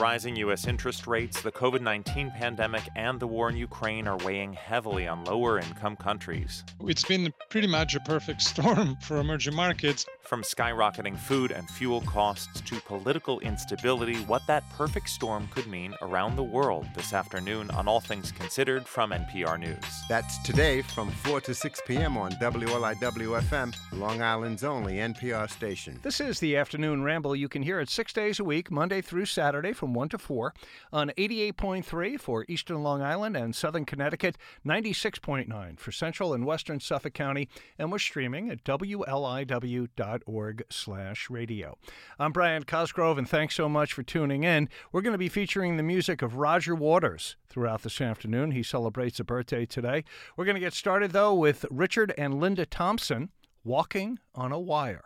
rising U.S. interest rates, the COVID 19 pandemic, and the war in Ukraine are weighing heavily on lower income countries. It's been pretty much a perfect storm for emerging markets. From skyrocketing food and fuel costs to political instability, what that perfect storm could mean around the world this afternoon on All Things Considered from NPR News. That's today from 4 to 6 p.m. on WLIW FM, Long Island's only NPR station. This is the afternoon ramble. You can hear it six days a week, Monday through Saturday from 1 to 4 on 88.3 for Eastern Long Island and Southern Connecticut, 96.9 for Central and Western Suffolk County, and we're streaming at WLIW.org org slash radio. I'm Brian Cosgrove, and thanks so much for tuning in. We're going to be featuring the music of Roger Waters throughout this afternoon. He celebrates a birthday today. We're going to get started, though, with Richard and Linda Thompson, Walking on a Wire.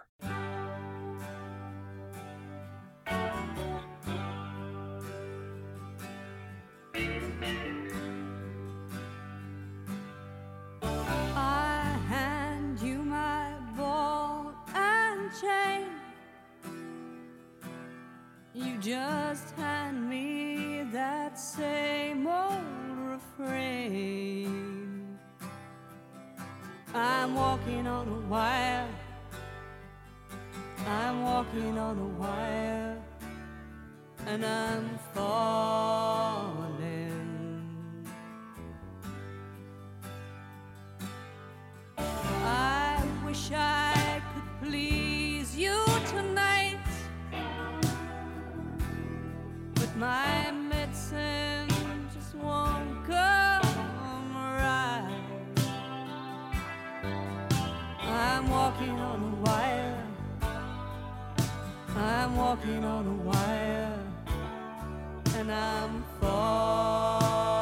You just hand me that same old refrain. I'm walking on a wire. I'm walking on a wire. And I'm falling. I wish I could please you tonight But my medicine just won't come right. I'm walking on a wire. I'm walking on a wire, and I'm falling.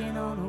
Walking on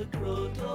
the grotto.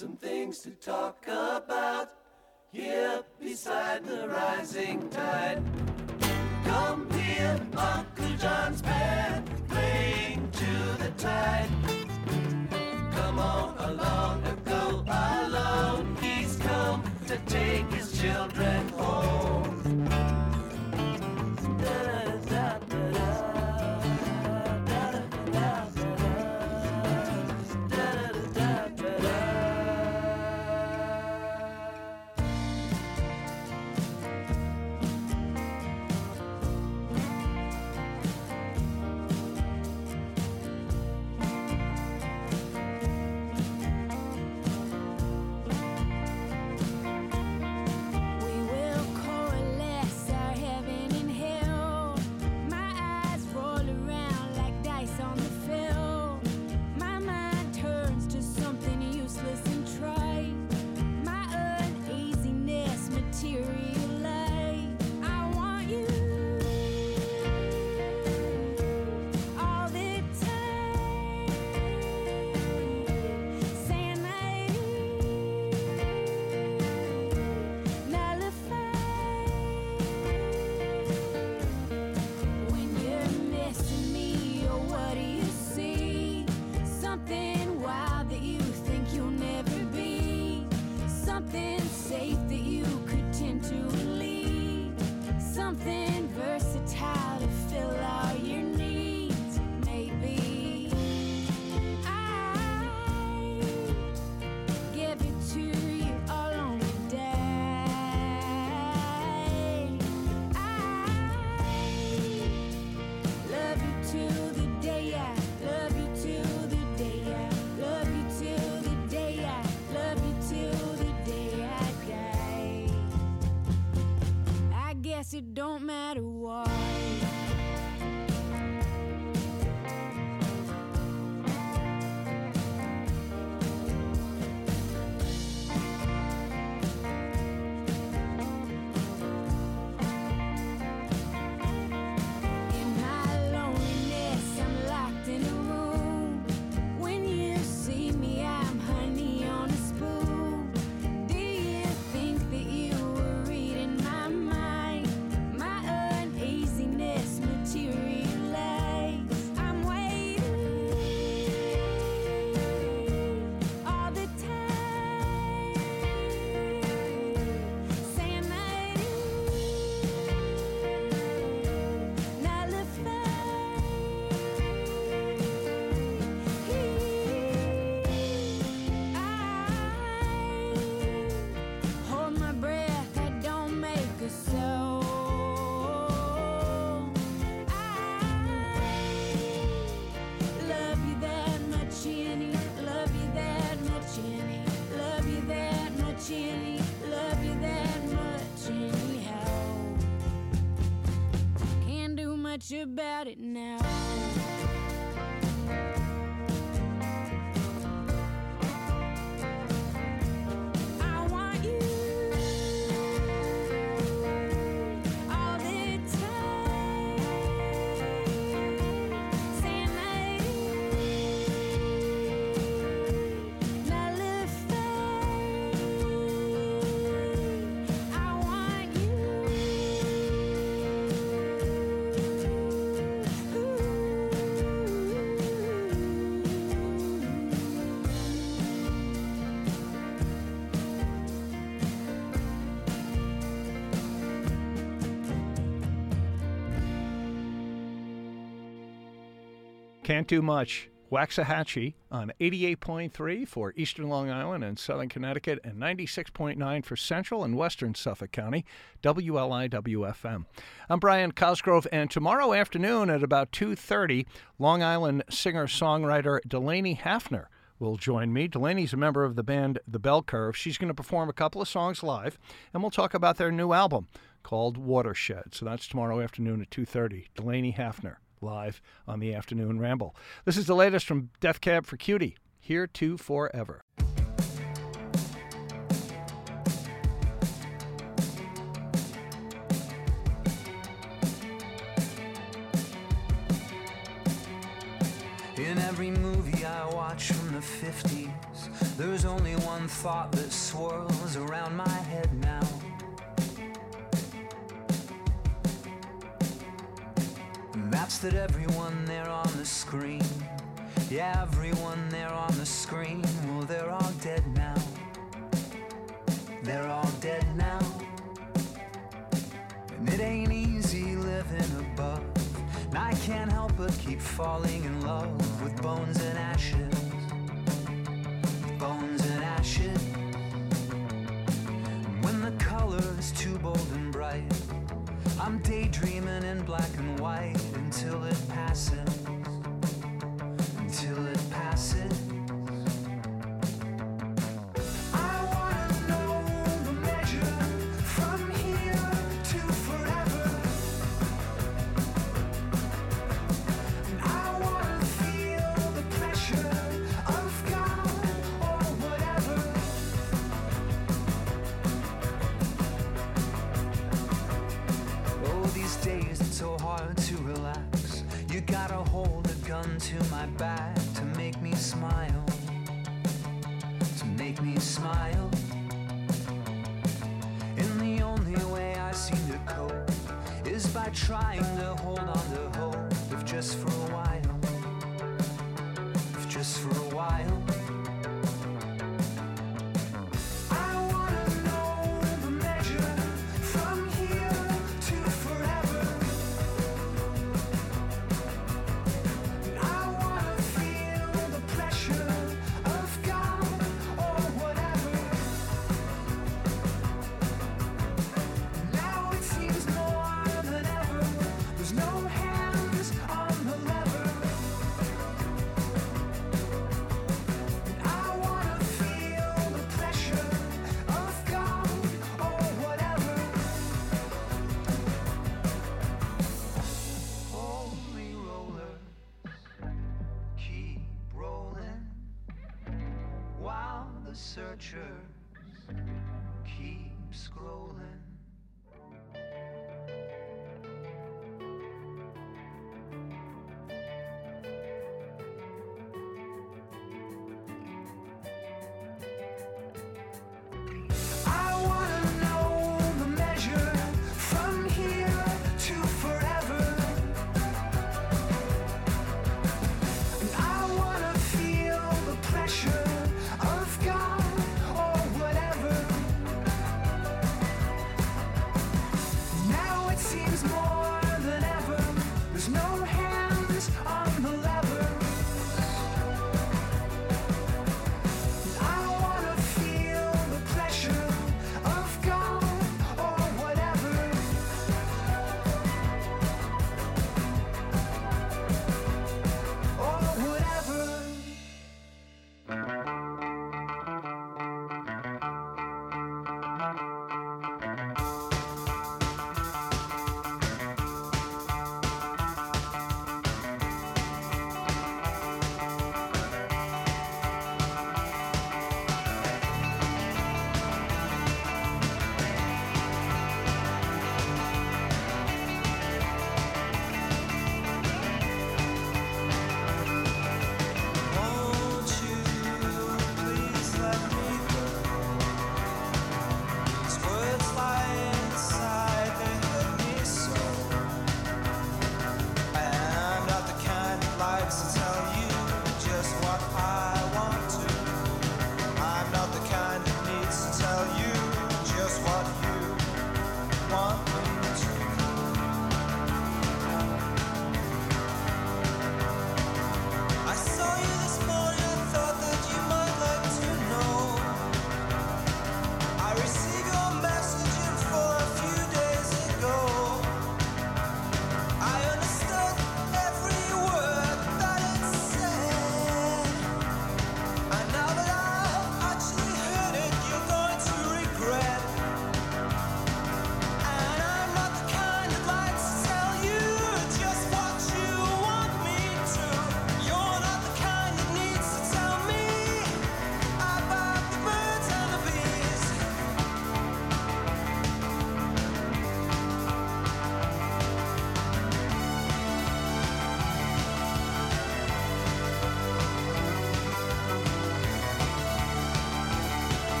some things to talk about here beside the rising tide. Come here, Uncle John's band playing to the tide. Can't do much. Waxahatchee on 88.3 for Eastern Long Island and Southern Connecticut and 96.9 for Central and Western Suffolk County, WLIWFM. I'm Brian Cosgrove, and tomorrow afternoon at about 2.30, Long Island singer-songwriter Delaney Hafner will join me. Delaney's a member of the band The Bell Curve. She's going to perform a couple of songs live, and we'll talk about their new album called Watershed. So that's tomorrow afternoon at 2.30. Delaney Hafner live on the afternoon ramble. This is the latest from Death Cab for Cutie. Here to forever. In every movie I watch from the 50s, there's only one thought that swirls around my head now. That everyone there on the screen, yeah, everyone there on the screen, well, they're all dead now. They're all dead now. And it ain't easy living above. And I can't help but keep falling in love with bones and ashes. Searchers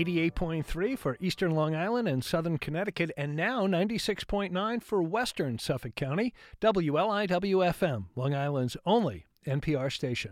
88.3 for eastern Long Island and southern Connecticut, and now 96.9 for western Suffolk County, WLIWFM, Long Island's only NPR station.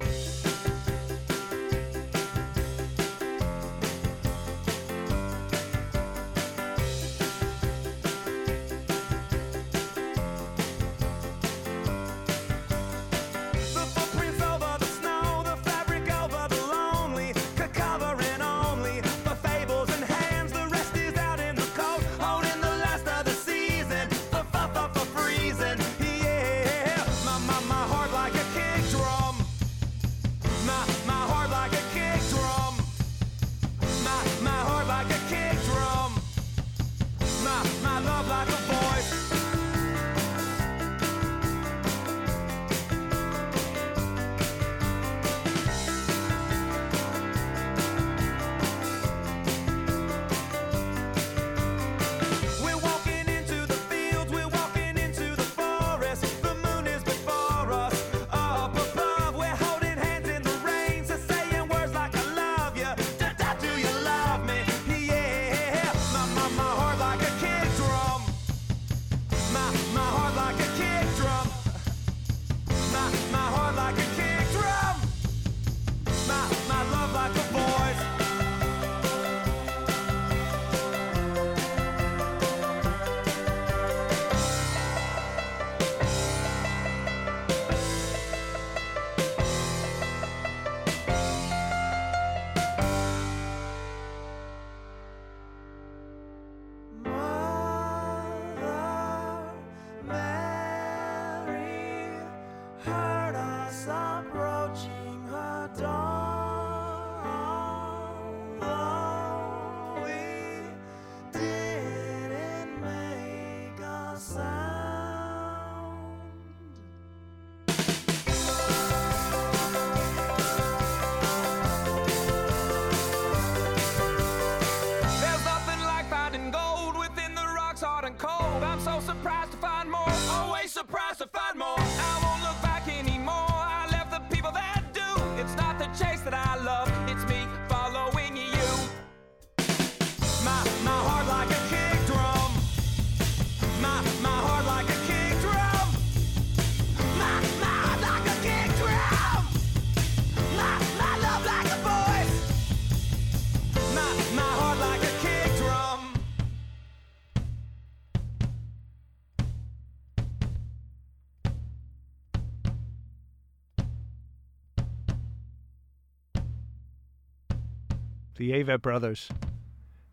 Avett Brothers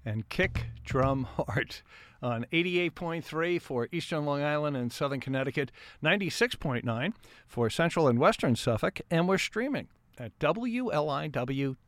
and Kick Drum Heart on 88.3 for Eastern Long Island and Southern Connecticut, 96.9 for Central and Western Suffolk, and we're streaming at wliw.org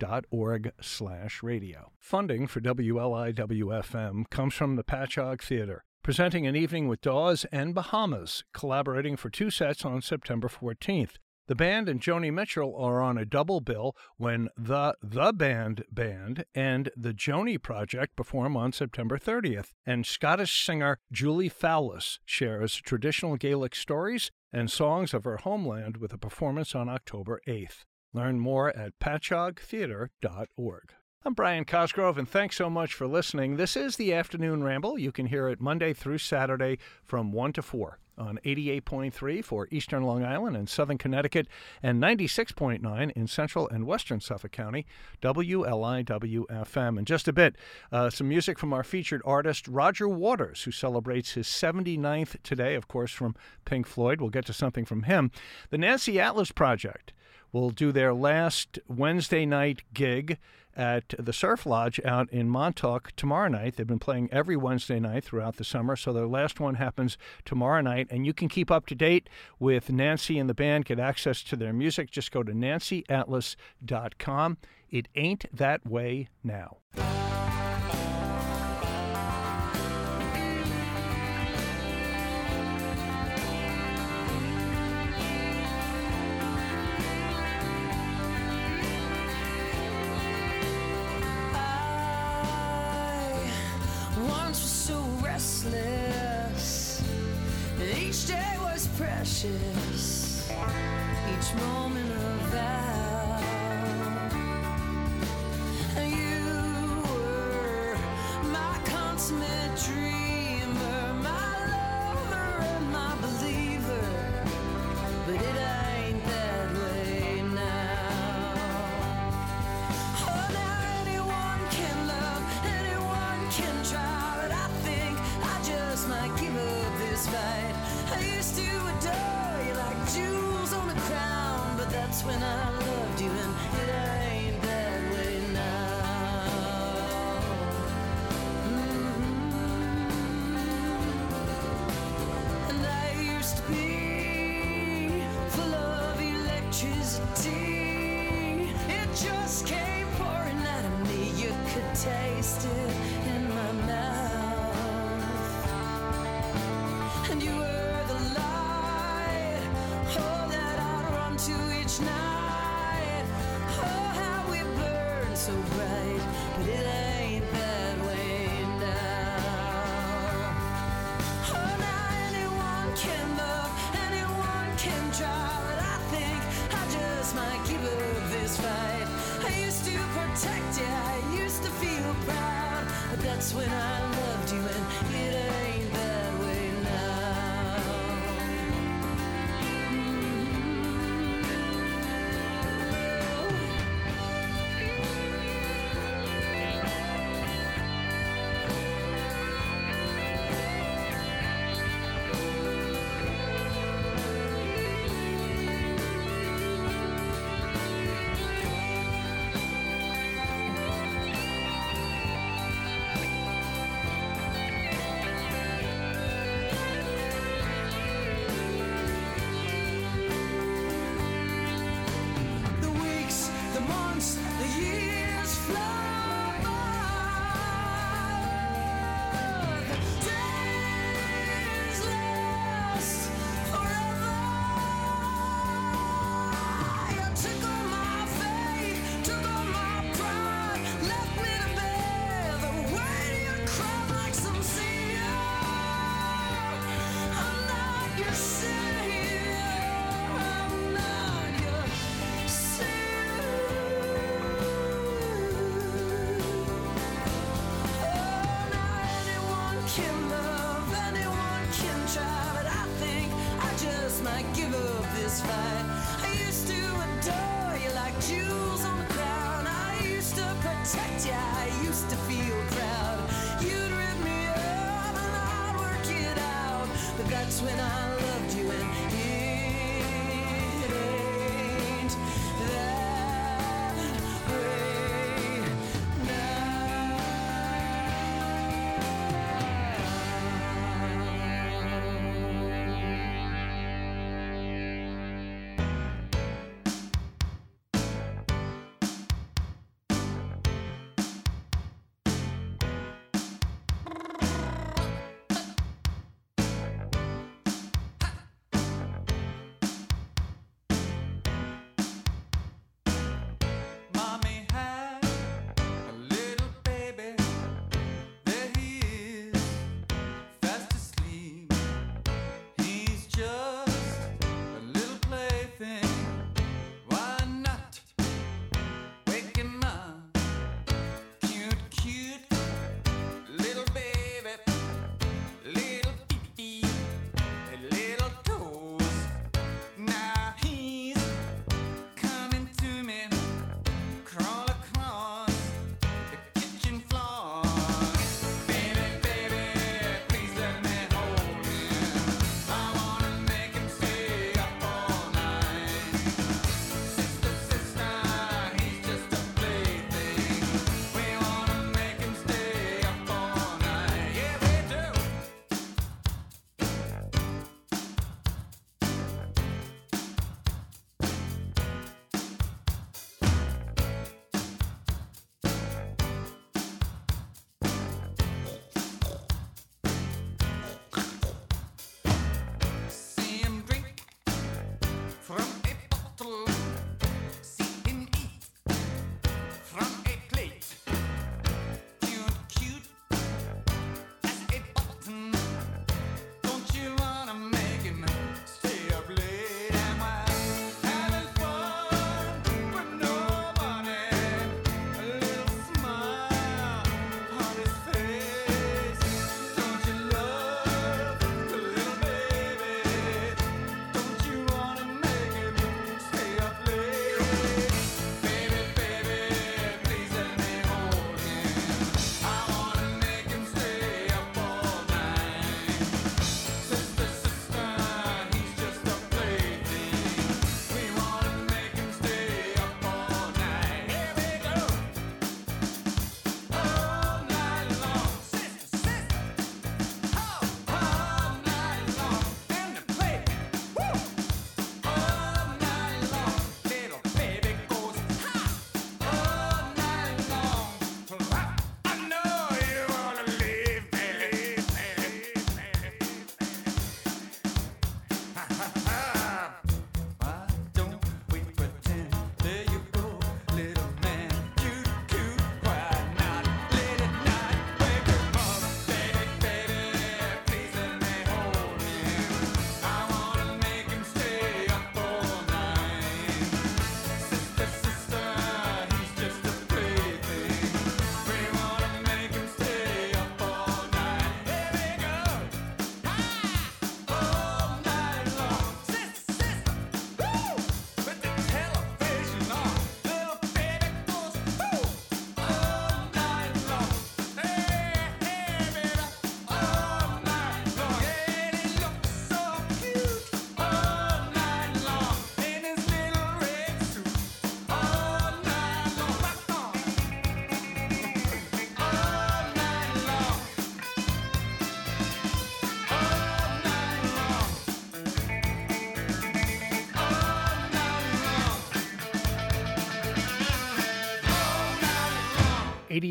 slash radio. Funding for WLIW-FM comes from the Patchogue Theater, presenting an evening with Dawes and Bahamas, collaborating for two sets on September 14th. The band and Joni Mitchell are on a double bill when the The Band Band and the Joni Project perform on September 30th, and Scottish singer Julie Fowlis shares traditional Gaelic stories and songs of her homeland with a performance on October 8th. Learn more at patchoguetheater.org. I'm Brian Cosgrove, and thanks so much for listening. This is the Afternoon Ramble. You can hear it Monday through Saturday from 1 to 4 on 88.3 for Eastern Long Island and Southern Connecticut, and 96.9 in Central and Western Suffolk County, WLIW-FM. In just a bit, uh, some music from our featured artist, Roger Waters, who celebrates his 79th today, of course, from Pink Floyd. We'll get to something from him. The Nancy Atlas Project will do their last Wednesday night gig at the Surf Lodge out in Montauk tomorrow night. They've been playing every Wednesday night throughout the summer, so their last one happens tomorrow night. And you can keep up to date with Nancy and the band, get access to their music. Just go to nancyatlas.com. It ain't that way now. Each moment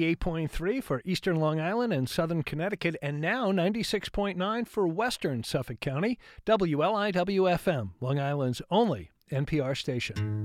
88.3 for eastern Long Island and southern Connecticut, and now 96.9 for western Suffolk County. WLIWFM, Long Island's only NPR station.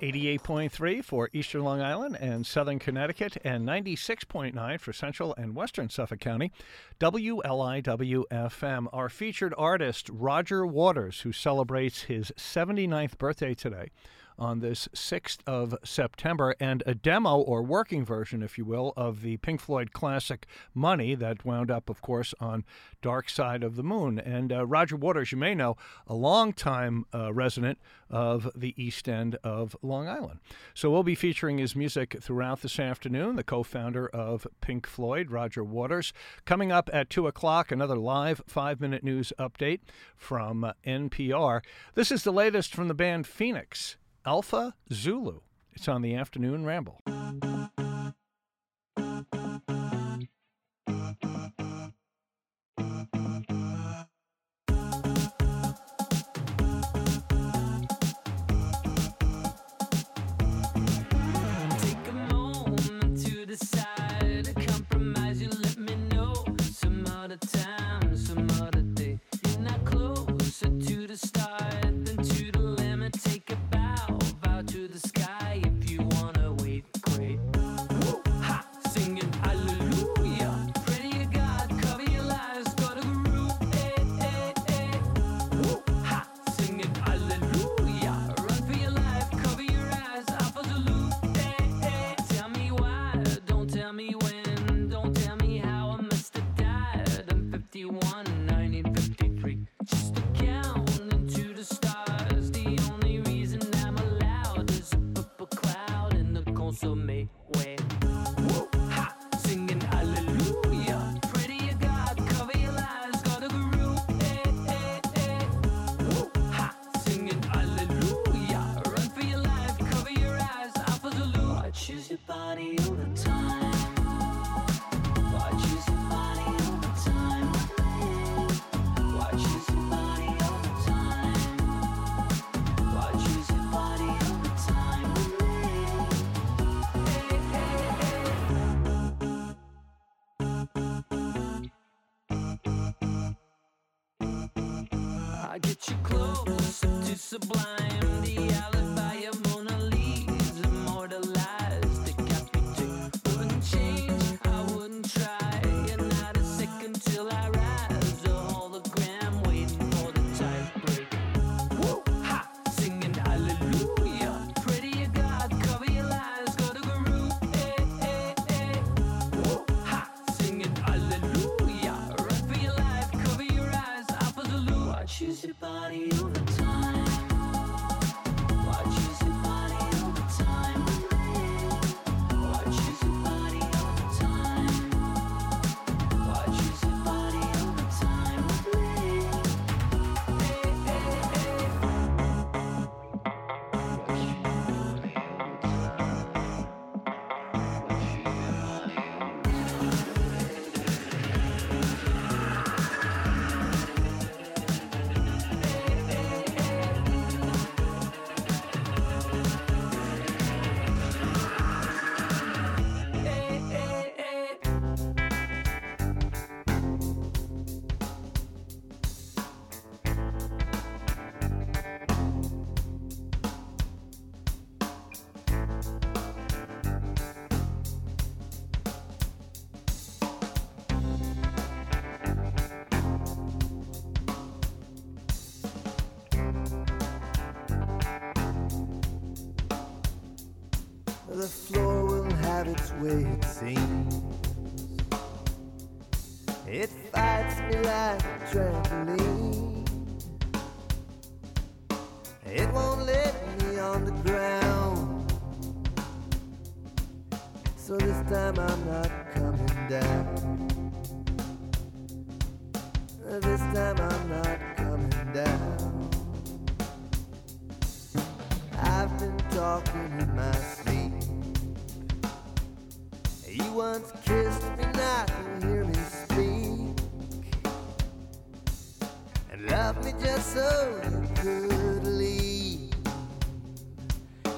88.3 for Eastern Long Island and Southern Connecticut, and 96.9 for Central and Western Suffolk County. WLIWFM. Our featured artist, Roger Waters, who celebrates his 79th birthday today, on this 6th of September, and a demo or working version, if you will, of the Pink Floyd classic Money that wound up, of course, on Dark Side of the Moon. And uh, Roger Waters, you may know, a longtime uh, resident of the East End of Long Island. So we'll be featuring his music throughout this afternoon. The co founder of Pink Floyd, Roger Waters. Coming up at 2 o'clock, another live five minute news update from NPR. This is the latest from the band Phoenix. Alpha Zulu. It's on the afternoon ramble.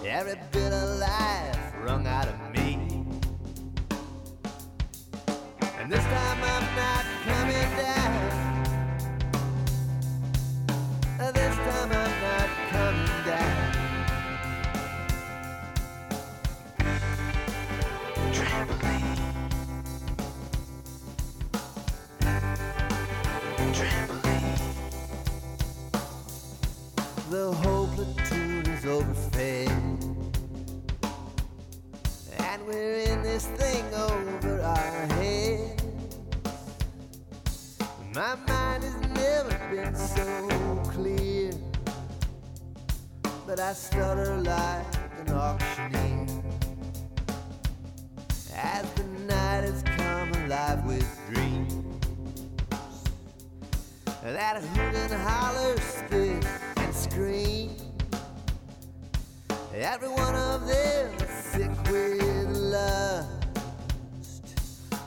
every bit of life wrung out of me. And this time I'm not coming down. This time I'm not coming down. Trampoline. Trampoline. The whole platoon is overfed. this thing over our head. My mind has never been so clear, but I stutter like an auctioneer. As the night has come alive with dreams, that hoot and holler, spit and scream. Every one of them is sick with lust,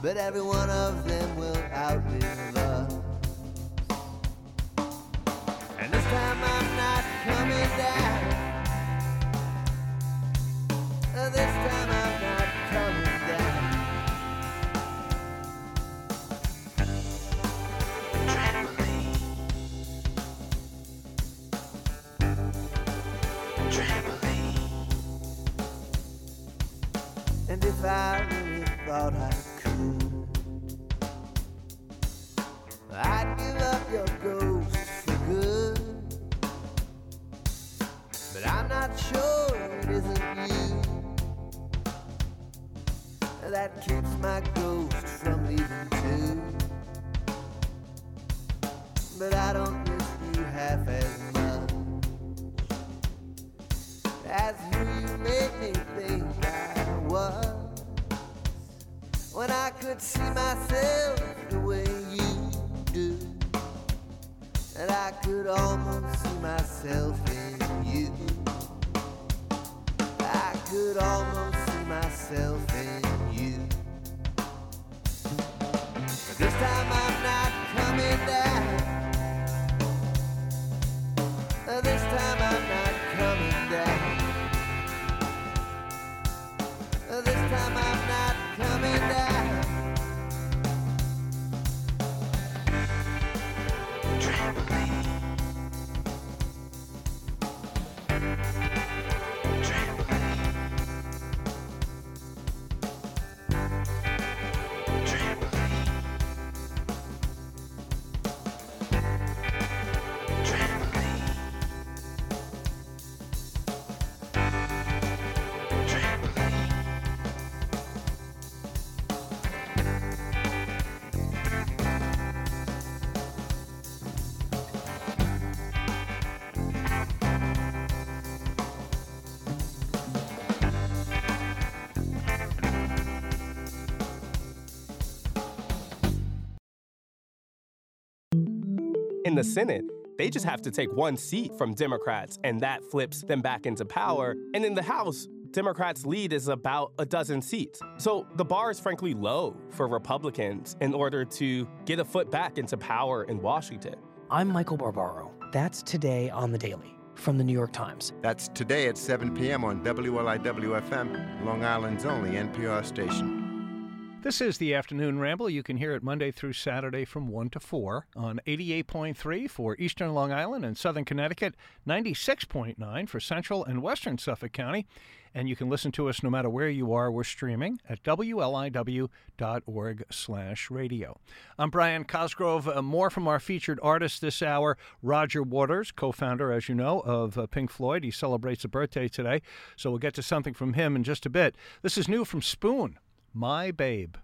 but every one of them will outlive us. And this time I'm not coming down. This time. In the Senate, they just have to take one seat from Democrats, and that flips them back into power. And in the House, Democrats' lead is about a dozen seats. So the bar is frankly low for Republicans in order to get a foot back into power in Washington. I'm Michael Barbaro. That's today on the Daily from the New York Times. That's today at 7 p.m. on WLIW FM, Long Island's only NPR station. This is the Afternoon Ramble. You can hear it Monday through Saturday from 1 to 4 on 88.3 for Eastern Long Island and Southern Connecticut, 96.9 for Central and Western Suffolk County. And you can listen to us no matter where you are. We're streaming at wliw.org slash radio. I'm Brian Cosgrove. Uh, more from our featured artist this hour, Roger Waters, co-founder, as you know, of uh, Pink Floyd. He celebrates a birthday today, so we'll get to something from him in just a bit. This is new from Spoon. My Babe.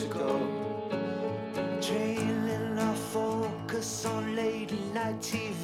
To go. Trailing our focus on late night TV,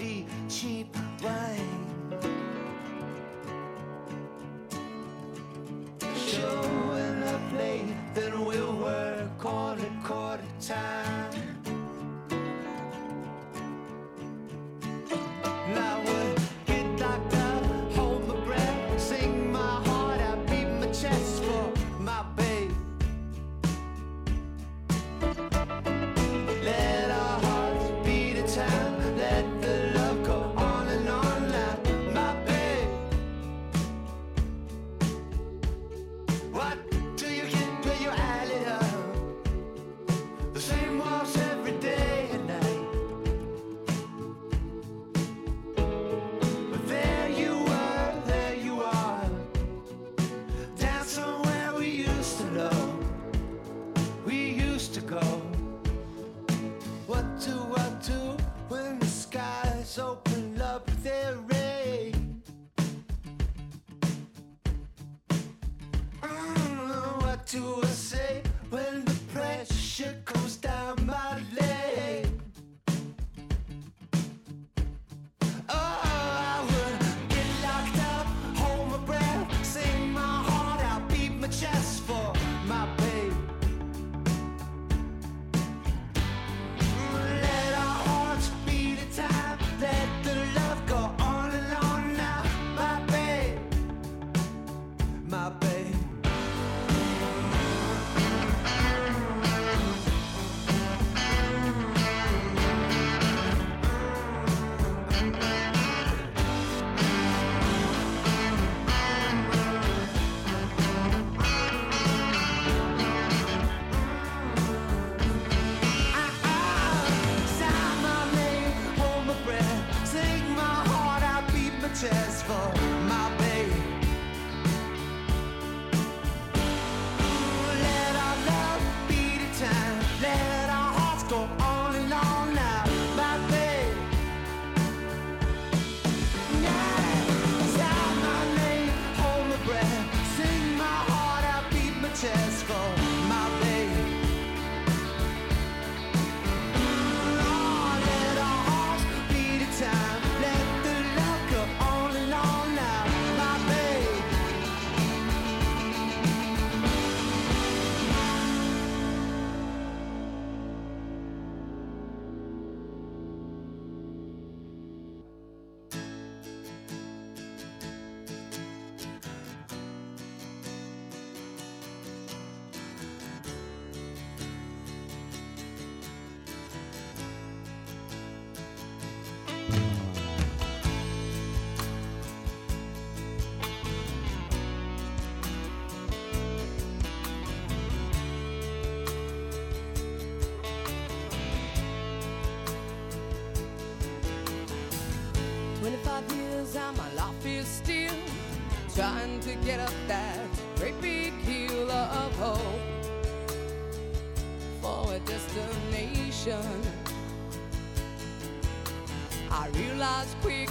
to get up that great big hill of hope for a destination. I realized quick.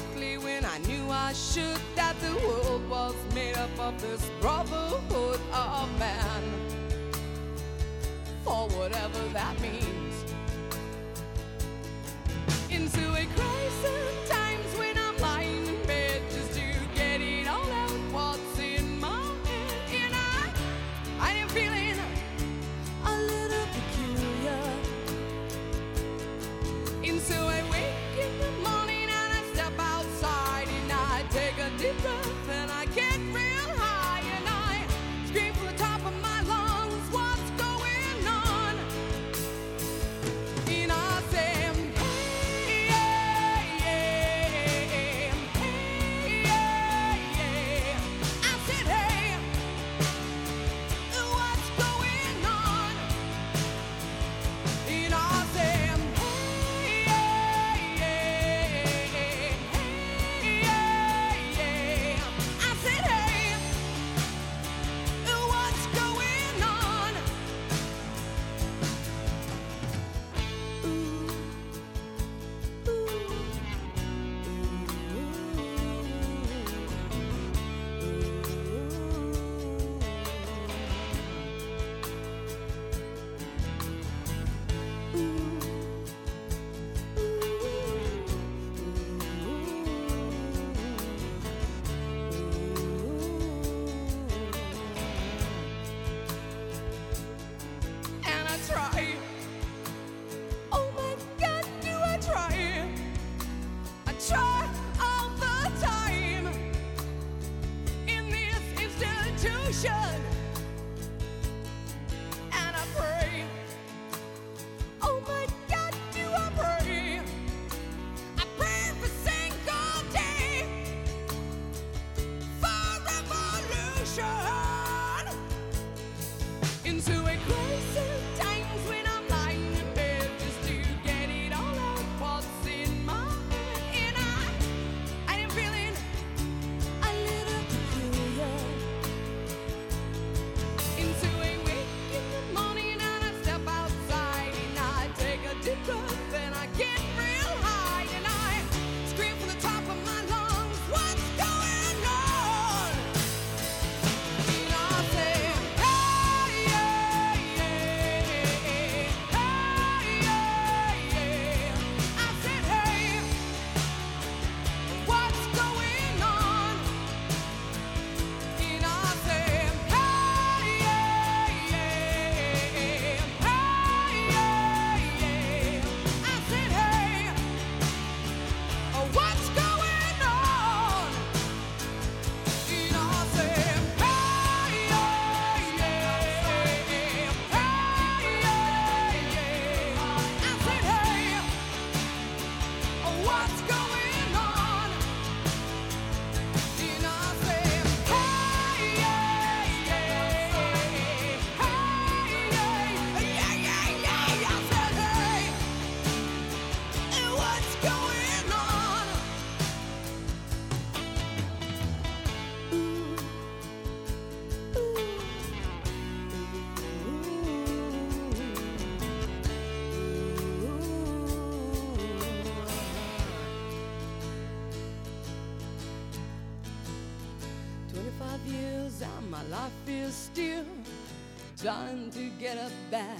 time to get up that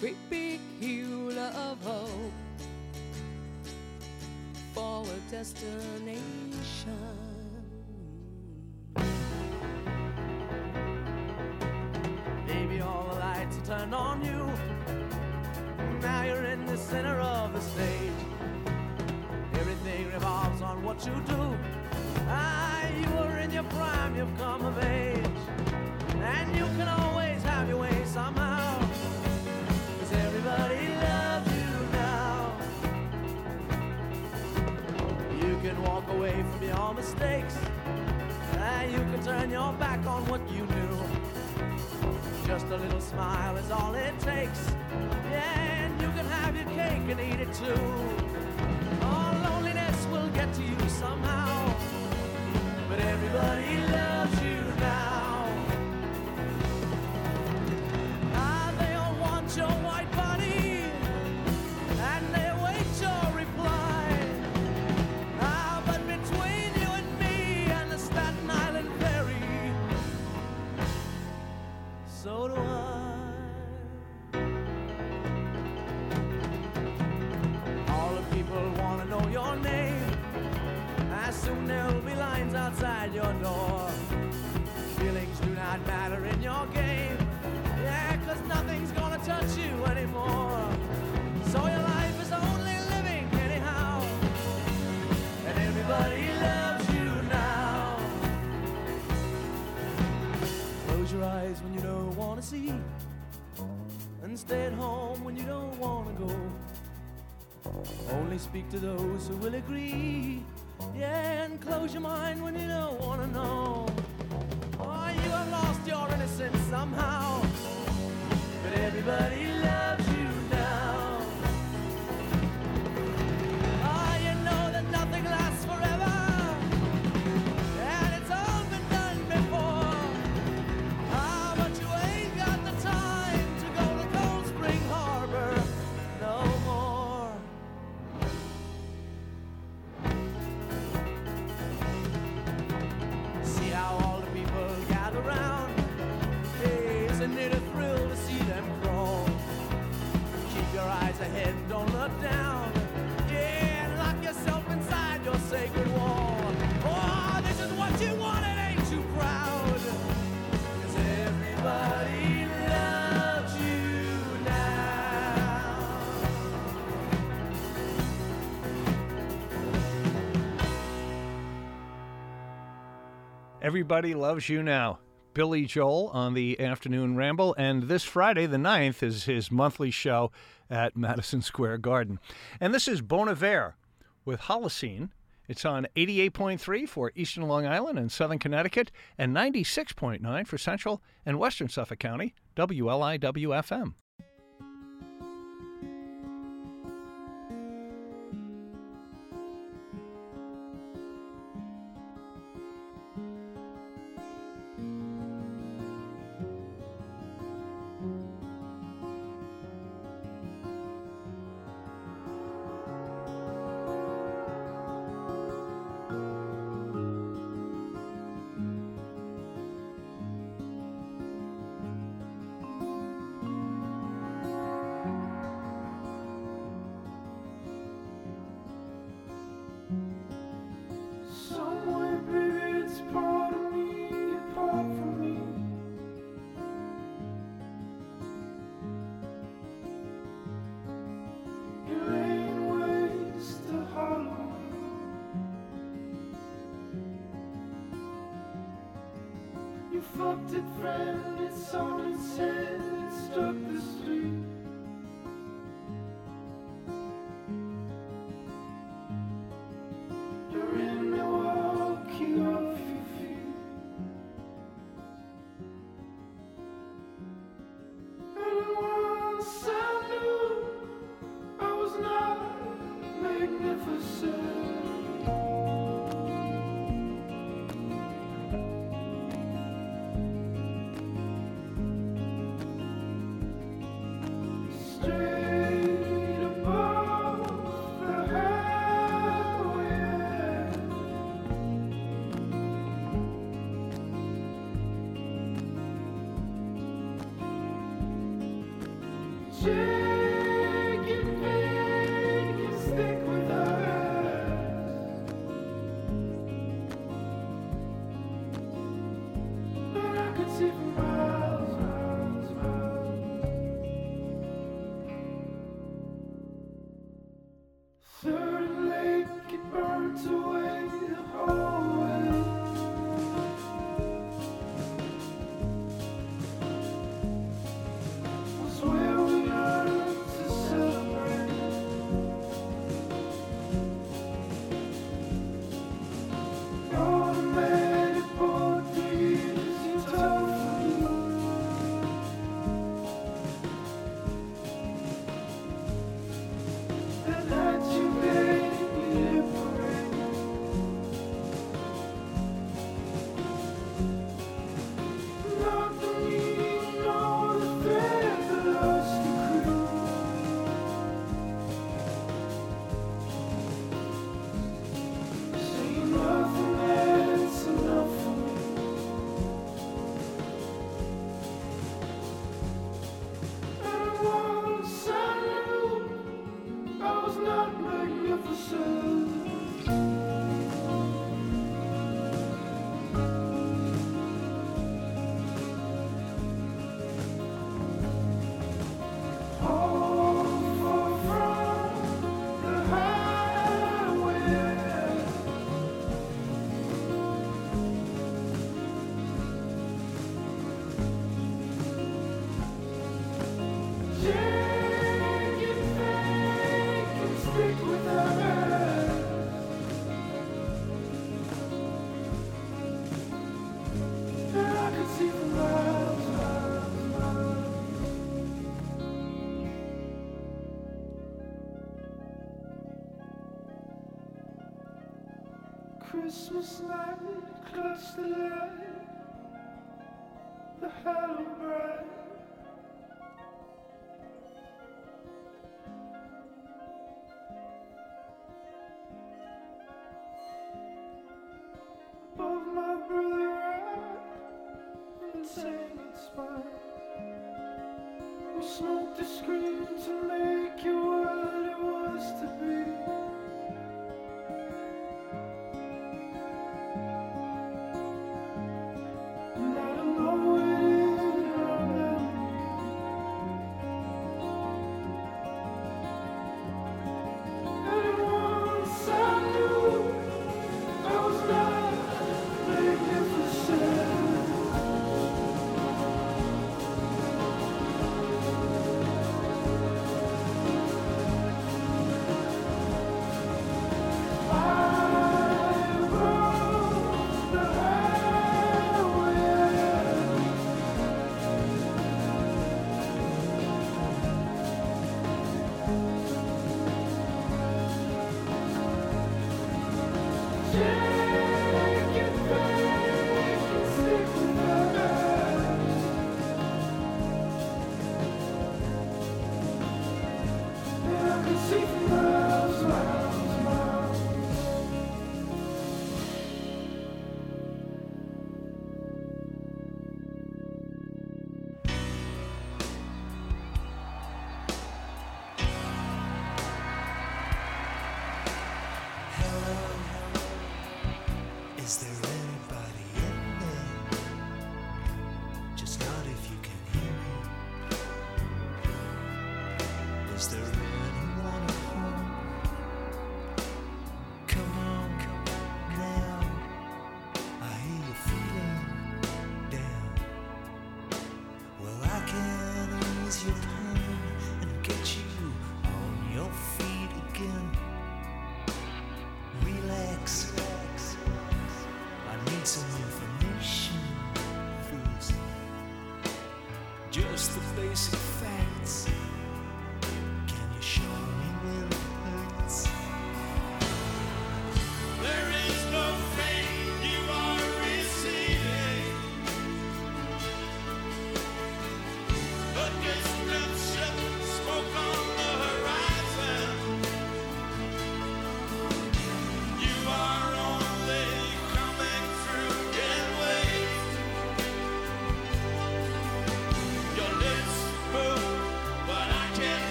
great big hill of hope for a destination. Maybe all the lights will turn on you. smile is all it takes. speak to those who will agree. Yeah, and close your mind when you don't wanna know. Oh, you have lost your innocence somehow. Everybody Loves You Now. Billy Joel on the Afternoon Ramble, and this Friday, the 9th, is his monthly show at Madison Square Garden. And this is Bonaventure with Holocene. It's on 88.3 for Eastern Long Island and Southern Connecticut, and 96.9 for Central and Western Suffolk County, WLIWFM. Clutch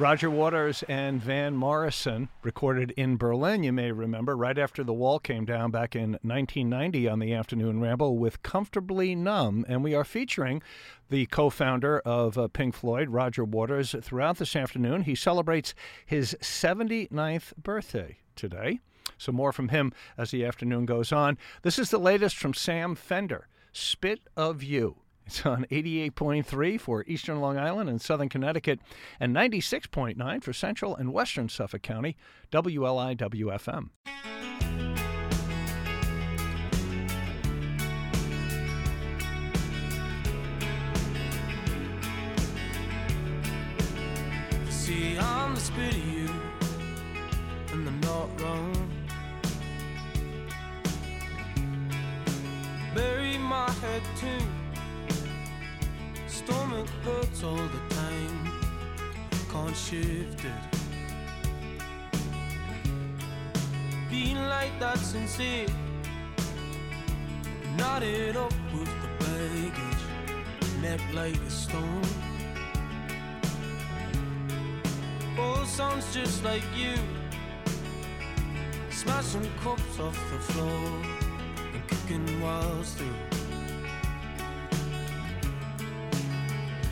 Roger Waters and Van Morrison recorded in Berlin, you may remember, right after the wall came down back in 1990 on the Afternoon Ramble with Comfortably Numb. And we are featuring the co founder of uh, Pink Floyd, Roger Waters, throughout this afternoon. He celebrates his 79th birthday today. So, more from him as the afternoon goes on. This is the latest from Sam Fender Spit of You. It's on 88.3 for eastern Long Island and southern Connecticut, and 96.9 for central and western Suffolk County, WLIWFM. See, I'm the spit of you, and I'm not wrong. Bury my head too. Stomach hurts all the time. Can't shift it. Being like that sincere. Knotted up with the baggage. Neck like a stone. Oh, sounds just like you. Smashing cups off the floor and kicking walls through.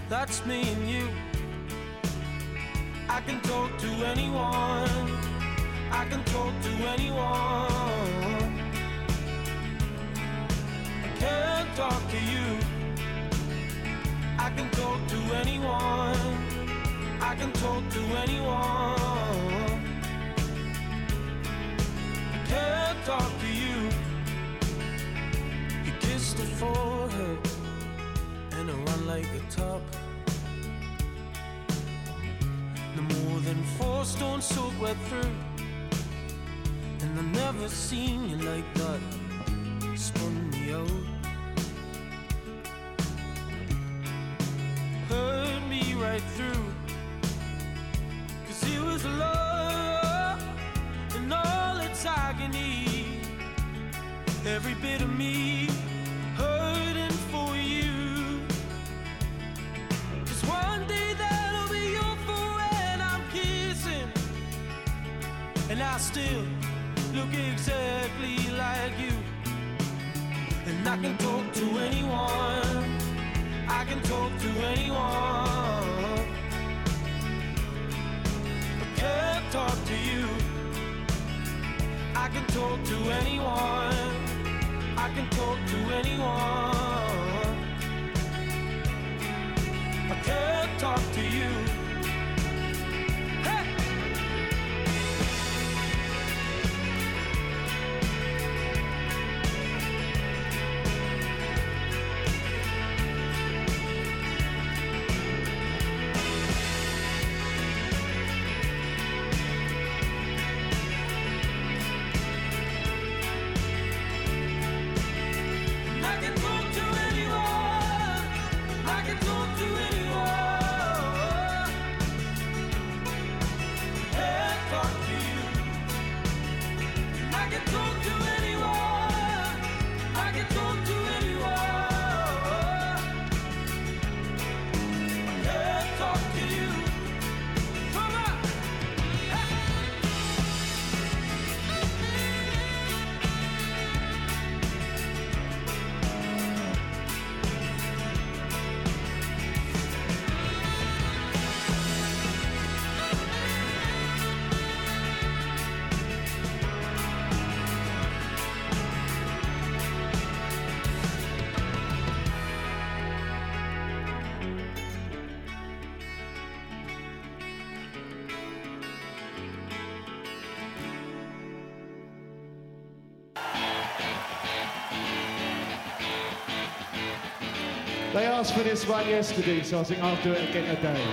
That's me and you. I can talk to anyone. I can talk to anyone. I can't talk to you. I can talk to anyone. I can talk to anyone. I can't talk to you. You kiss the forehead like a top. No more than four stones soak wet through. And I've never seen you like that. Spun me out. Hurt me right through. Cause it was love and all its agony. Every bit of me I still look exactly like you. And I can talk to anyone. I can talk to anyone. I can't talk to you. I can talk to anyone. I can talk to anyone. I can't talk to you. Asked for this one yesterday, so I think I'll do it again today.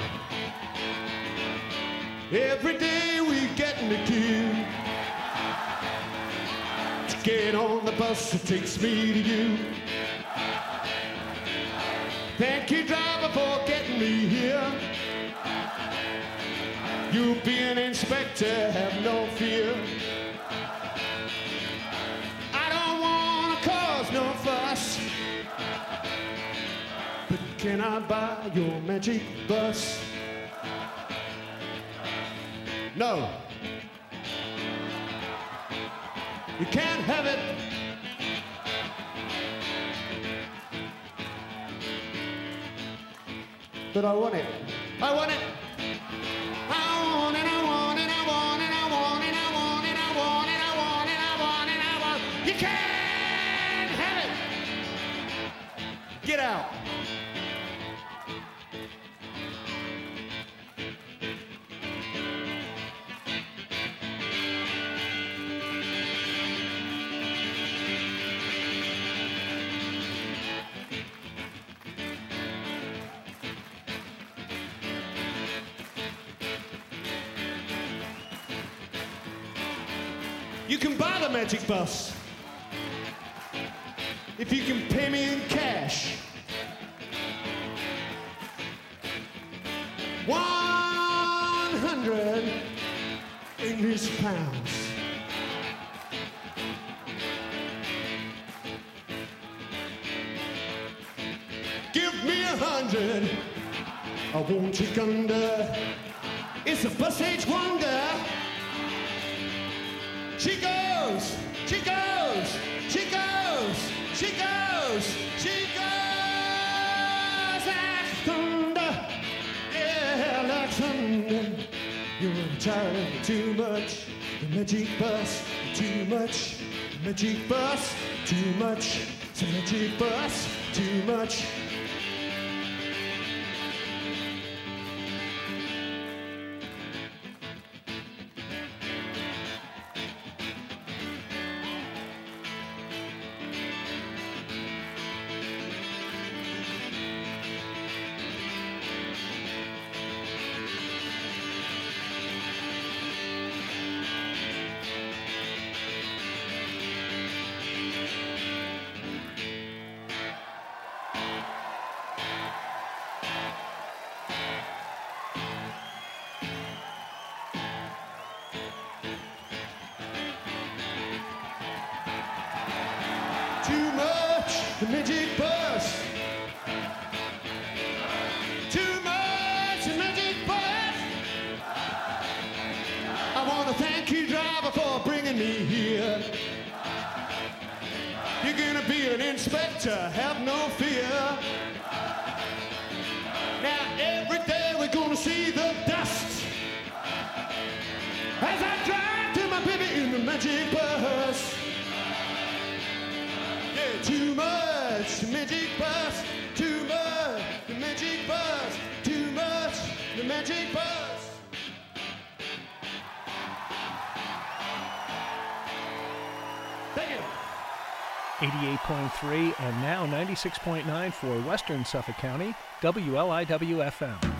Every day we get in the queue to get on the bus that takes me to you. Thank you, driver, for getting me here. You'll be an inspector, have no fear. Can I buy your magic bus? No. You can't have it. But I want it. I want it. I want it, I want it, I want it, I want it, I want it, I want it, I want it. You can't have it. Get out. Magic bus if you can pay me in cash. One hundred English pounds. Give me a hundred. I won't take under. It's a bus age wonder. She goes, she goes, she goes, she goes, she goes thunder. Yeah, thunder. You're tired too much. The magic bus, too much. The magic bus, too much. The magic bus, too much. 6.9 for Western Suffolk County, WLIWFM.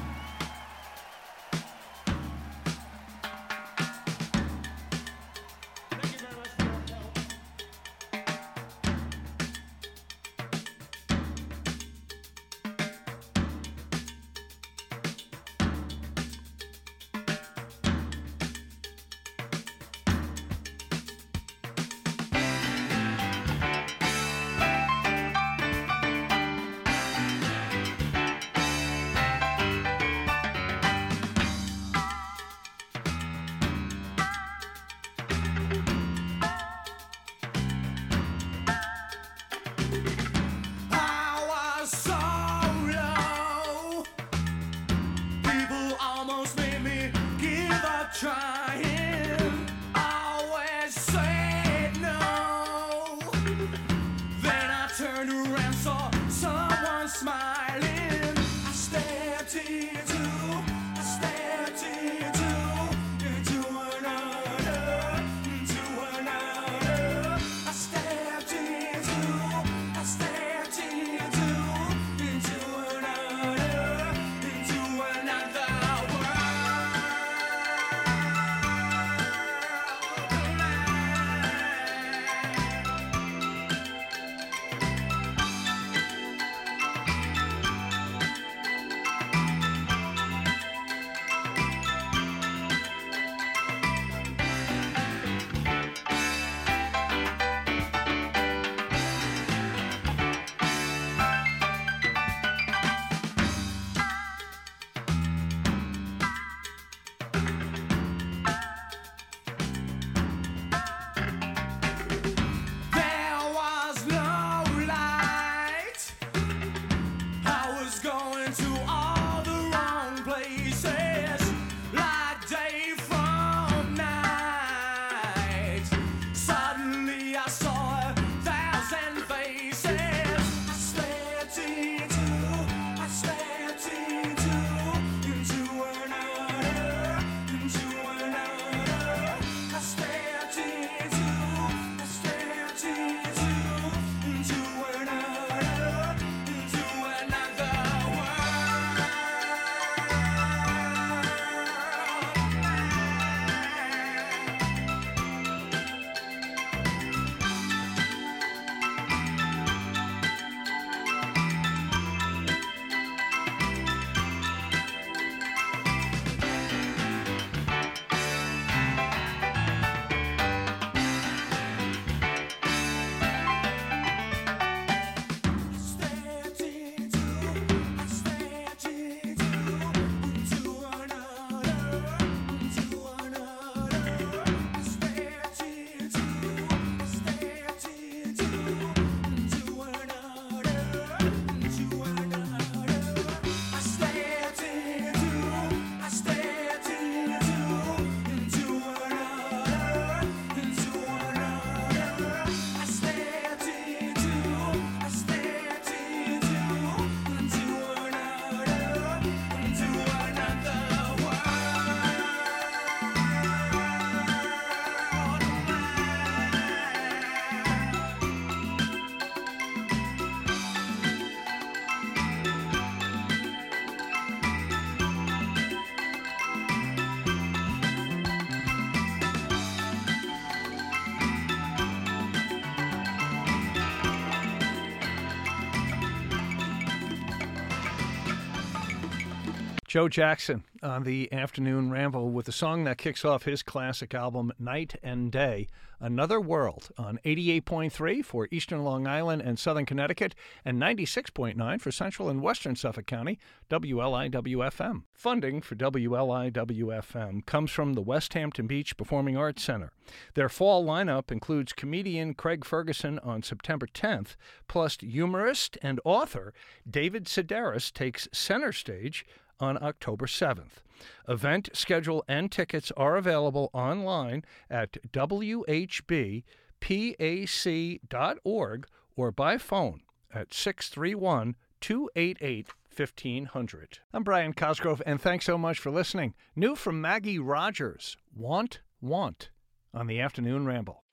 Joe Jackson on the afternoon ramble with the song that kicks off his classic album, Night and Day, Another World, on 88.3 for Eastern Long Island and Southern Connecticut, and 96.9 for Central and Western Suffolk County, WLIWFM. Funding for WLIWFM comes from the Westhampton Beach Performing Arts Center. Their fall lineup includes comedian Craig Ferguson on September 10th, plus humorist and author David Sedaris takes center stage on October 7th. Event schedule and tickets are available online at whbpac.org or by phone at 631 288 1500. I'm Brian Cosgrove, and thanks so much for listening. New from Maggie Rogers Want, Want on the Afternoon Ramble.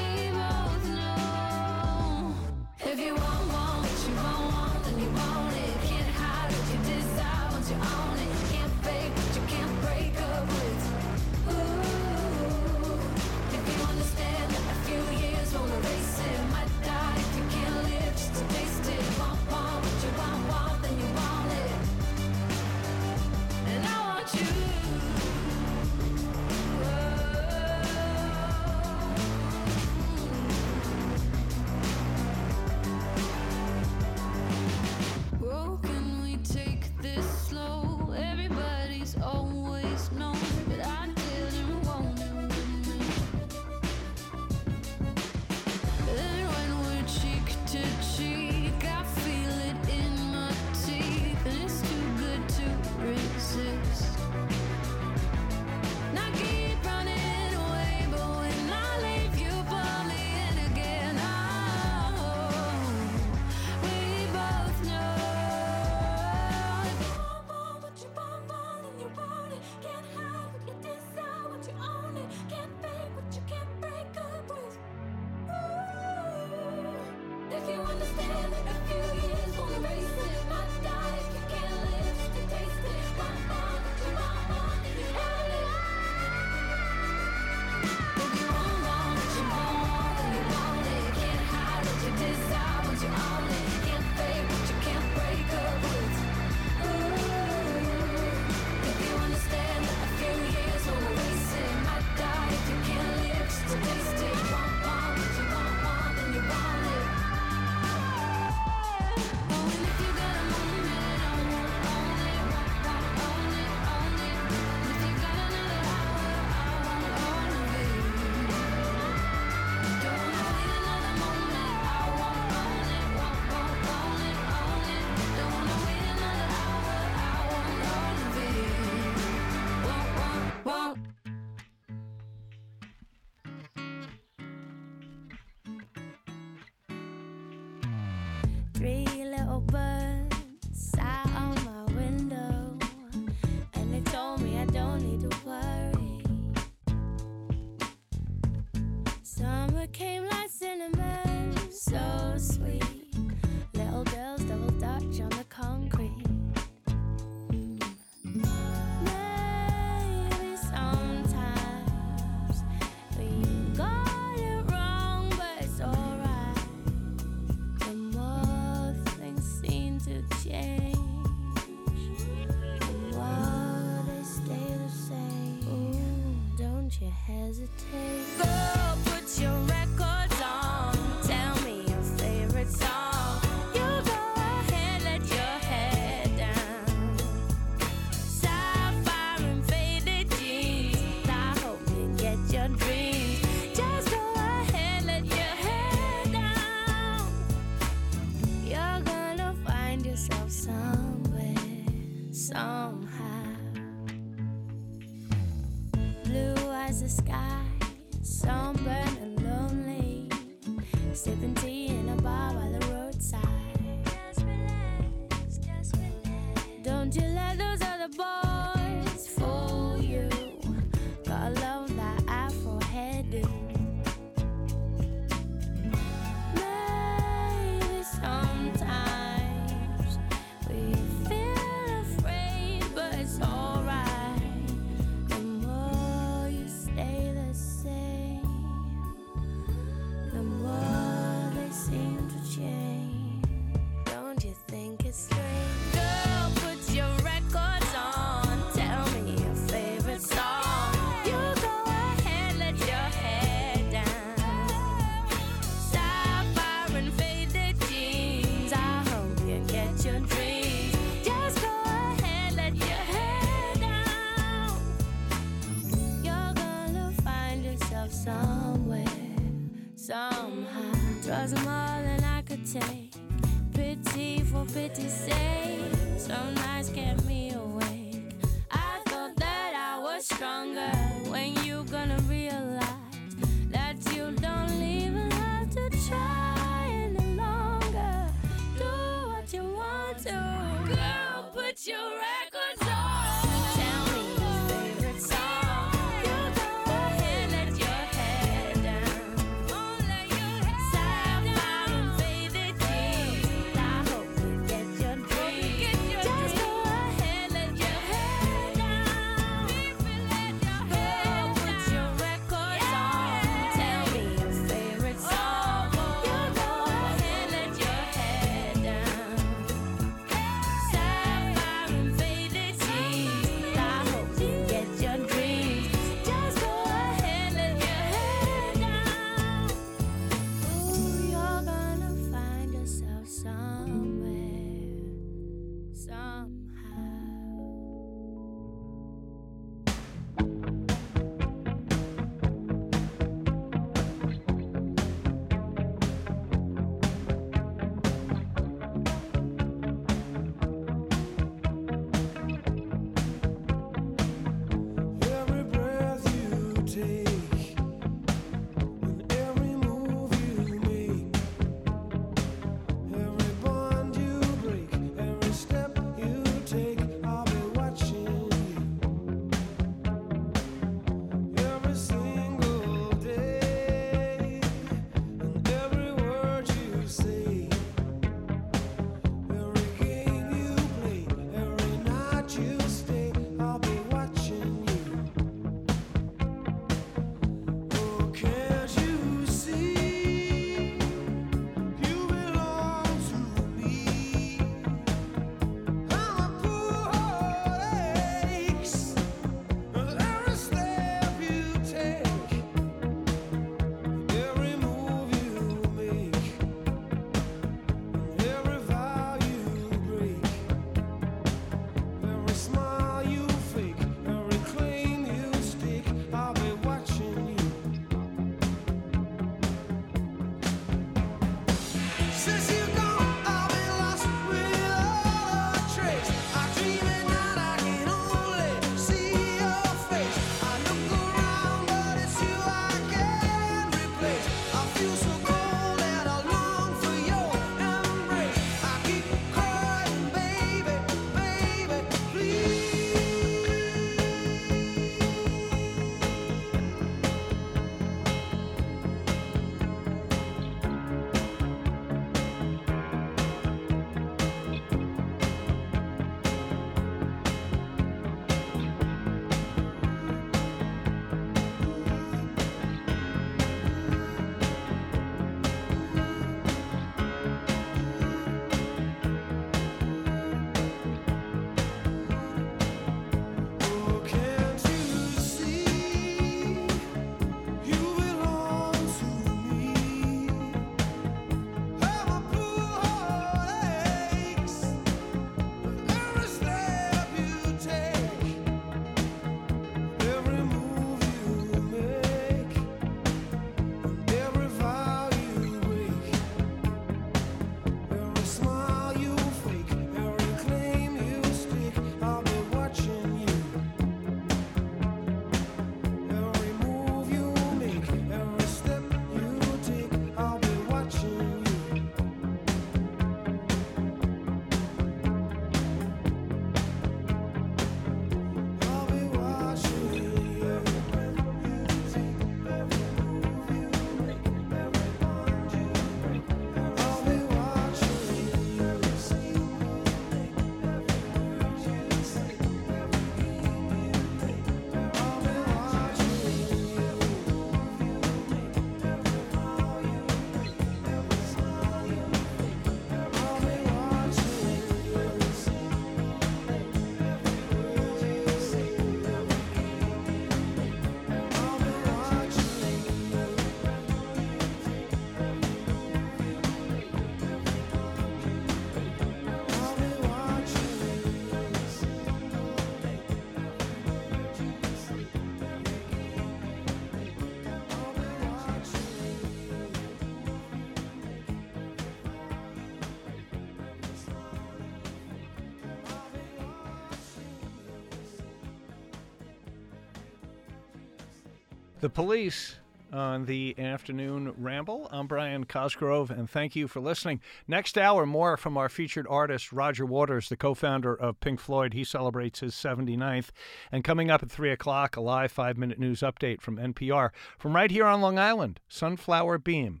police on the afternoon ramble. I'm Brian Cosgrove, and thank you for listening. Next hour, more from our featured artist, Roger Waters, the co founder of Pink Floyd. He celebrates his 79th. And coming up at 3 o'clock, a live five minute news update from NPR. From right here on Long Island, Sunflower Bean,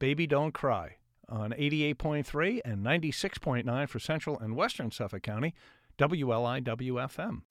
Baby Don't Cry, on 88.3 and 96.9 for Central and Western Suffolk County, WLIWFM.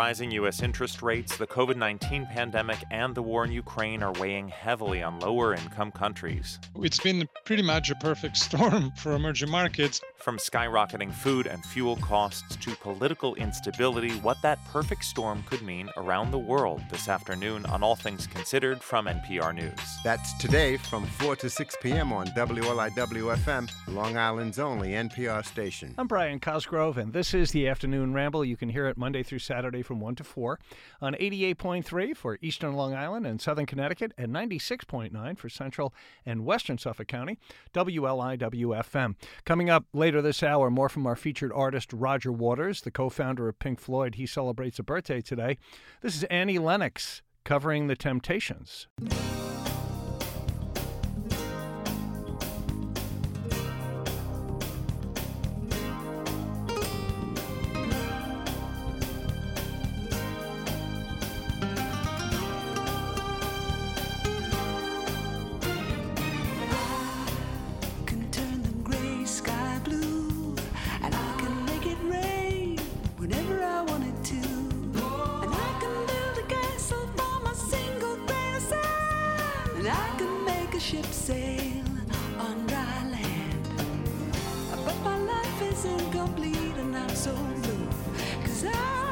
Rising U.S. interest rates, the COVID 19 pandemic, and the war in Ukraine are weighing heavily on lower income countries. It's been pretty much a perfect storm for emerging markets. From skyrocketing food and fuel costs to political instability, what that perfect storm could mean around the world this afternoon on All Things Considered from NPR News. That's today from 4 to 6 p.m. on WLIW FM, Long Island's only NPR station. I'm Brian Cosgrove, and this is the Afternoon Ramble. You can hear it Monday through Saturday from 1 to 4 on 88.3 for Eastern Long Island and Southern Connecticut, and 96.9 for Central and Western Suffolk County, WLIW FM. Coming up later this hour, more from our featured artist, Roger Waters, the co founder of Pink Floyd. He celebrates a birthday today. This is Annie Lennox covering The Temptations. Ship sail on dry land. But my life is incomplete, and I'm so blue, 'cause I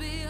be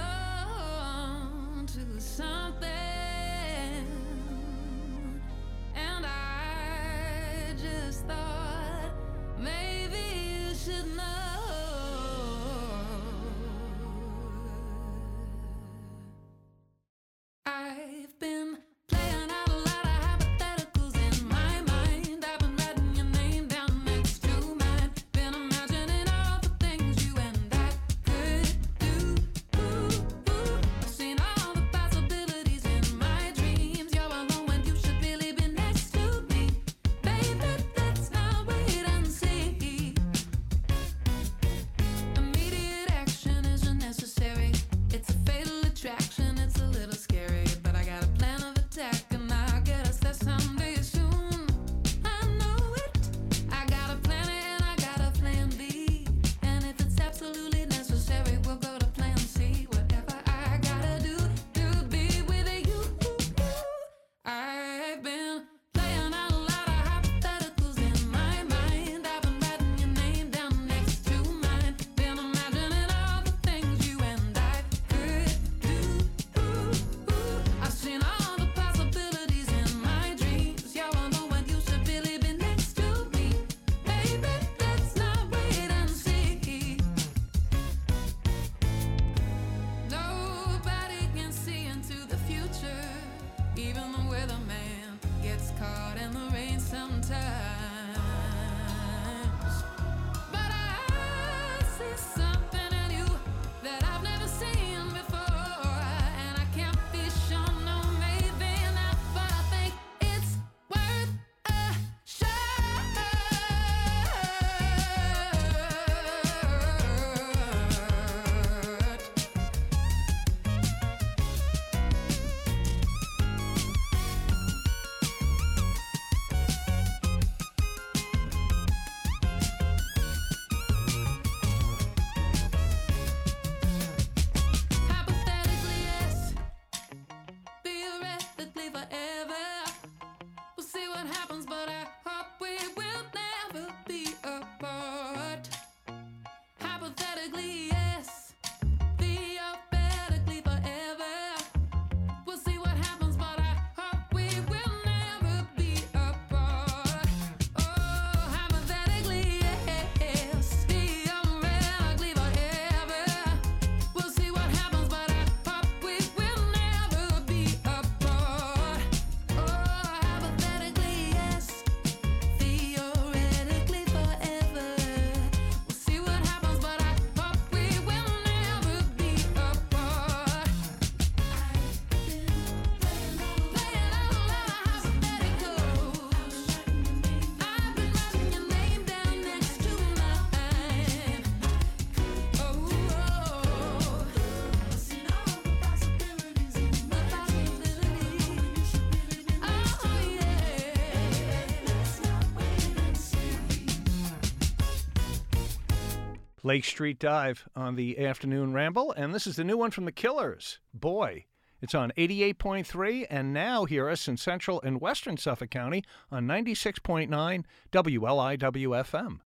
Lake Street Dive on the afternoon ramble. And this is the new one from the Killers, Boy. It's on 88.3 and now hear us in central and western Suffolk County on 96.9 WLIWFM.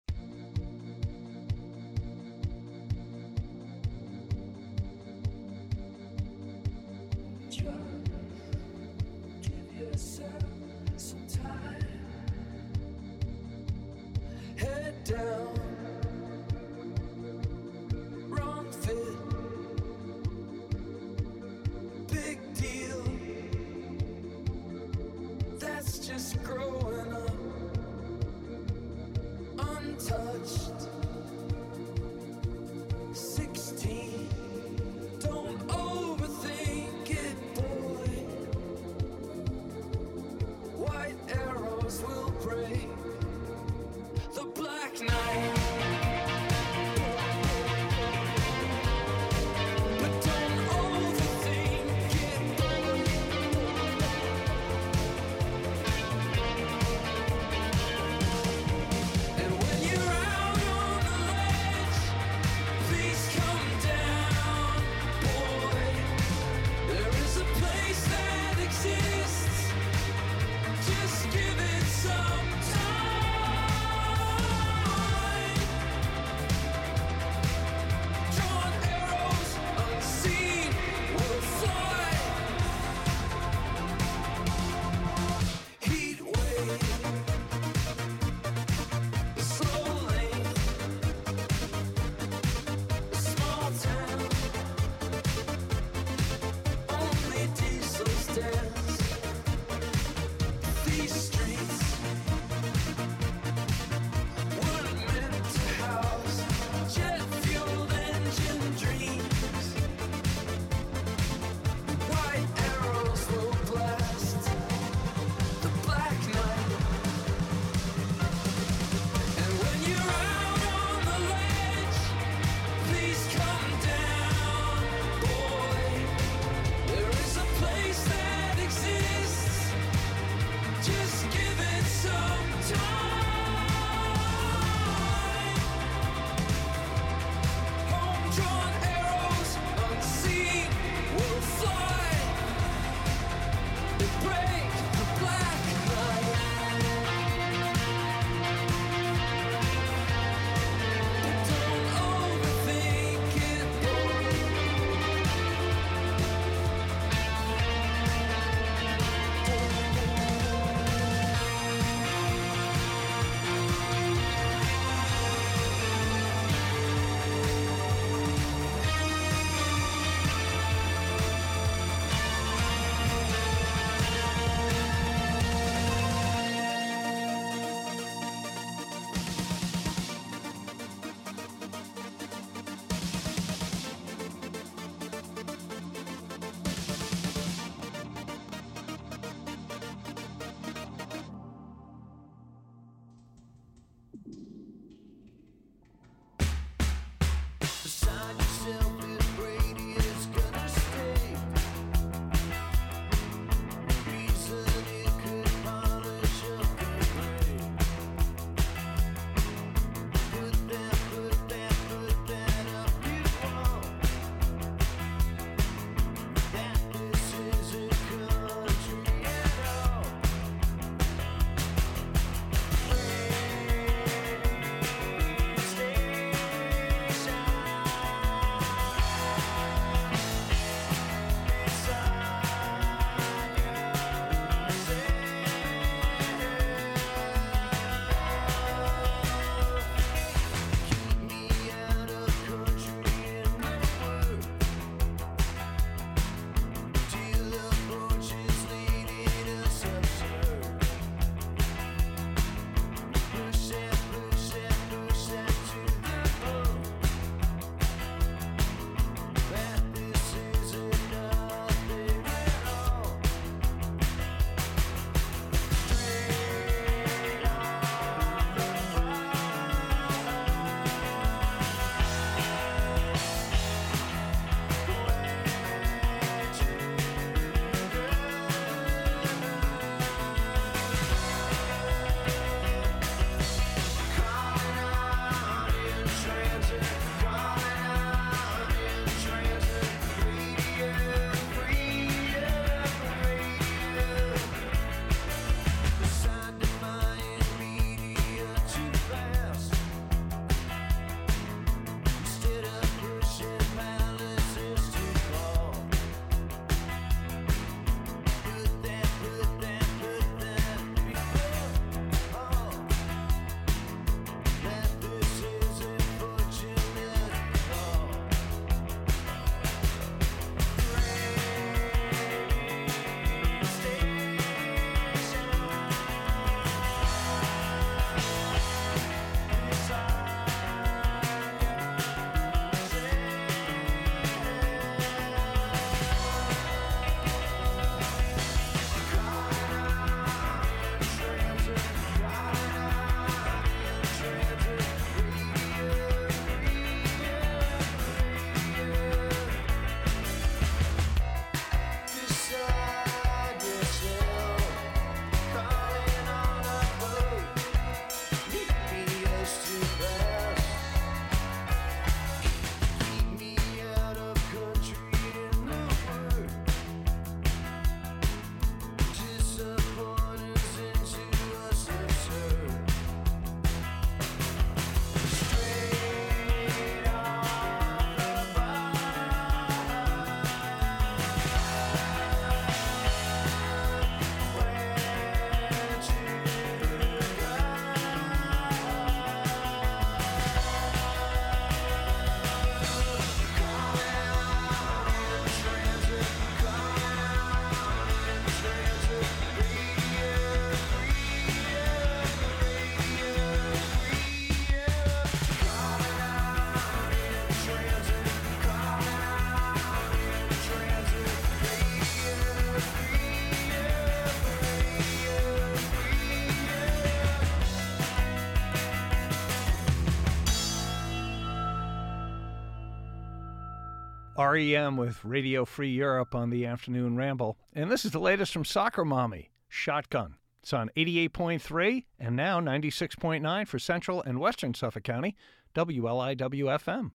REM with Radio Free Europe on the afternoon ramble. And this is the latest from Soccer Mommy, Shotgun. It's on 88.3 and now 96.9 for Central and Western Suffolk County, WLIWFM.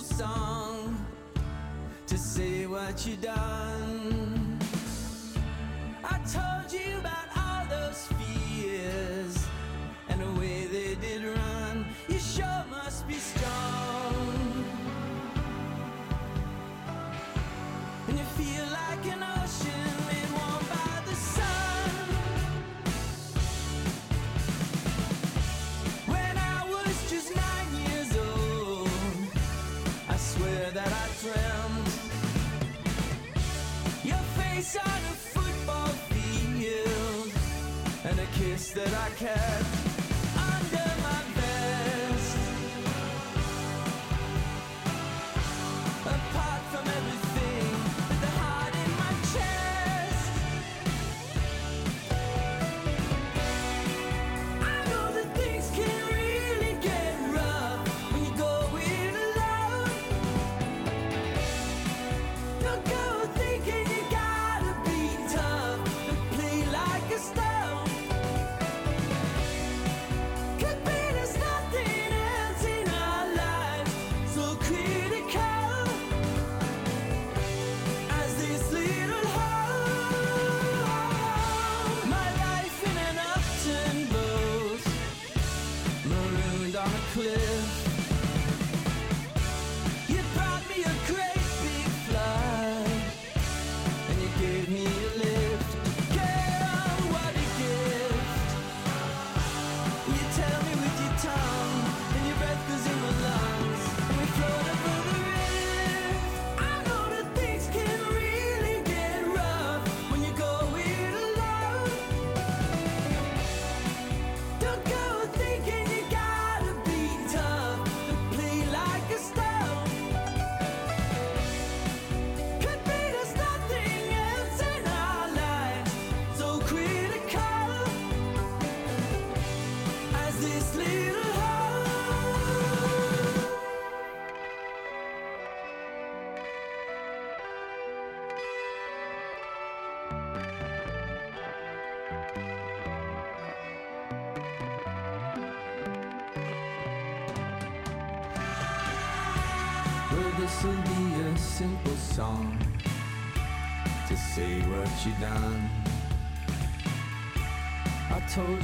Song to say what you done.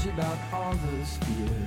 About all those fears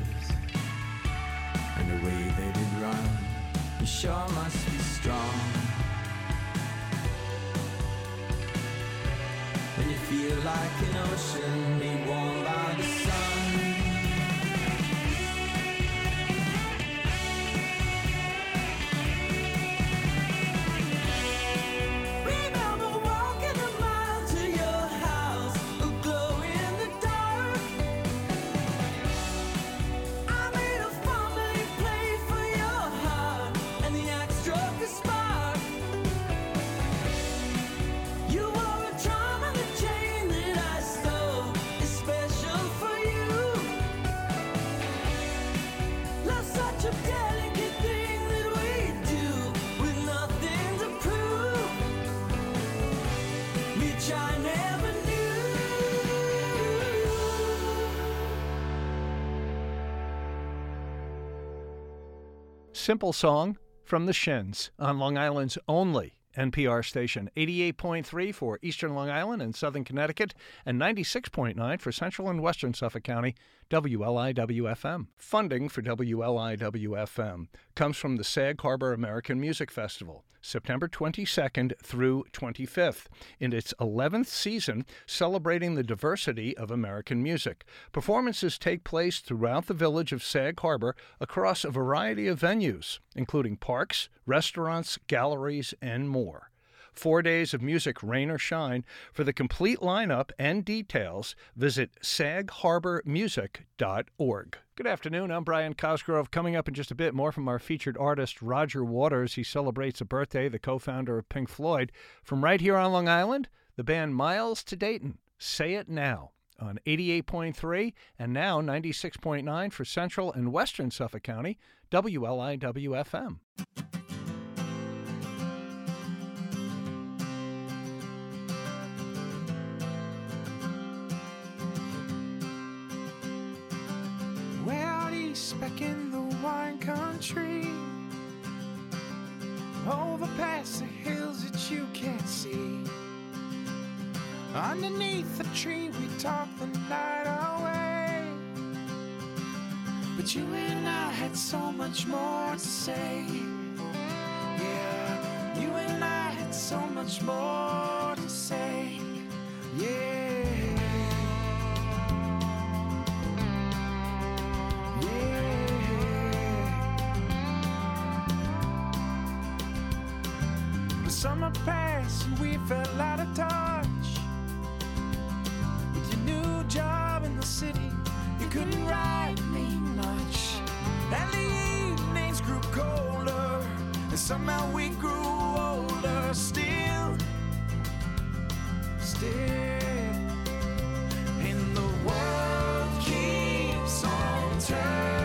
Simple song from the Shins on Long Island's only NPR station, 88.3 for Eastern Long Island and Southern Connecticut, and 96.9 for Central and Western Suffolk County, WLIWFM. Funding for WLIWFM comes from the Sag Harbor American Music Festival, September 22nd through 25th, in its 11th season, celebrating the diversity of American music. Performances take place throughout the village of Sag Harbor across a variety of venues, including parks, restaurants, galleries, and more. Four days of music, rain or shine. For the complete lineup and details, visit sagharbormusic.org. Good afternoon. I'm Brian Cosgrove. Coming up in just a bit more from our featured artist, Roger Waters. He celebrates a birthday, the co founder of Pink Floyd. From right here on Long Island, the band Miles to Dayton. Say it now on 88.3 and now 96.9 for Central and Western Suffolk County, WLIWFM. back in the wine country. Over past the hills that you can't see. Underneath the tree, we talk the night away. But you and I had so much more to say. Yeah, you and I had so much more to say. Yeah. summer passed and we fell out of touch. With your new job in the city, you couldn't write me much. And the evenings grew colder, and somehow we grew older. Still, still, and the world keeps on turning.